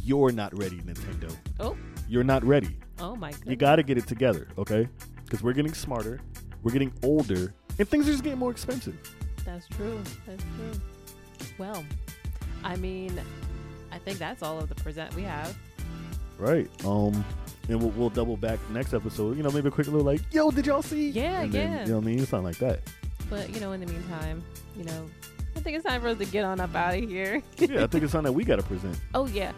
You're not ready, Nintendo. Oh. You're not ready. oh my god. You got to get it together, okay? Because we're getting smarter, we're getting older, and things are just getting more expensive. That's true. That's true. Well, I mean, I think that's all of the present we have. Right. Um, and we'll, we'll double back next episode. You know, maybe a quick little like, "Yo, did y'all see?" Yeah, and then, yeah. You know what I mean? Something like that. But you know, in the meantime, you know, I think it's time for us to get on up out of here. yeah, I think it's something that we got to present. oh yeah.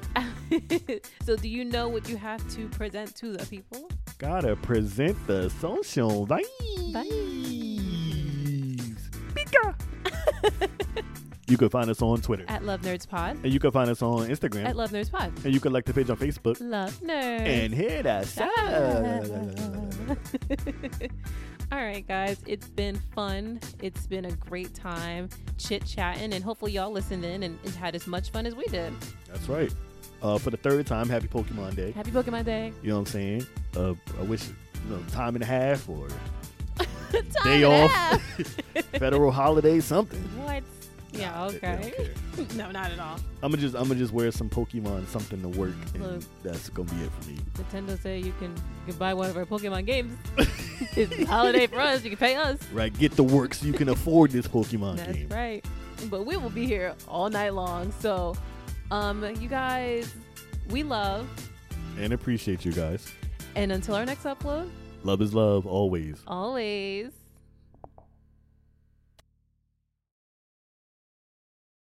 so, do you know what you have to present to the people? Gotta present the social vibes. Pika. you can find us on Twitter, At Love Nerds Pod. and you can find us on Instagram, At Love Nerds Pod. and you can like the page on Facebook, Love Nerds. and hit us. Ah. All right, guys, it's been fun. It's been a great time chit chatting, and hopefully, y'all listened in and, and had as much fun as we did. That's right. Uh, for the third time, happy Pokemon Day. Happy Pokemon Day. You know what I'm saying? Uh, I wish, you know, time and a half or day off, federal holiday, something. What? Yeah, Nah, they- they don't okay. care. no, not at all. I'm gonna just, I'm gonna just wear some Pokemon something to work, and Look. that's gonna be it for me. Nintendo say you can, you can buy one of our Pokemon games. it's a holiday for us. You can pay us. Right, get the work so you can afford this Pokemon That's game. right. But we will be here all night long. So, um, you guys, we love. And appreciate you guys. And until our next upload, Love is love always. always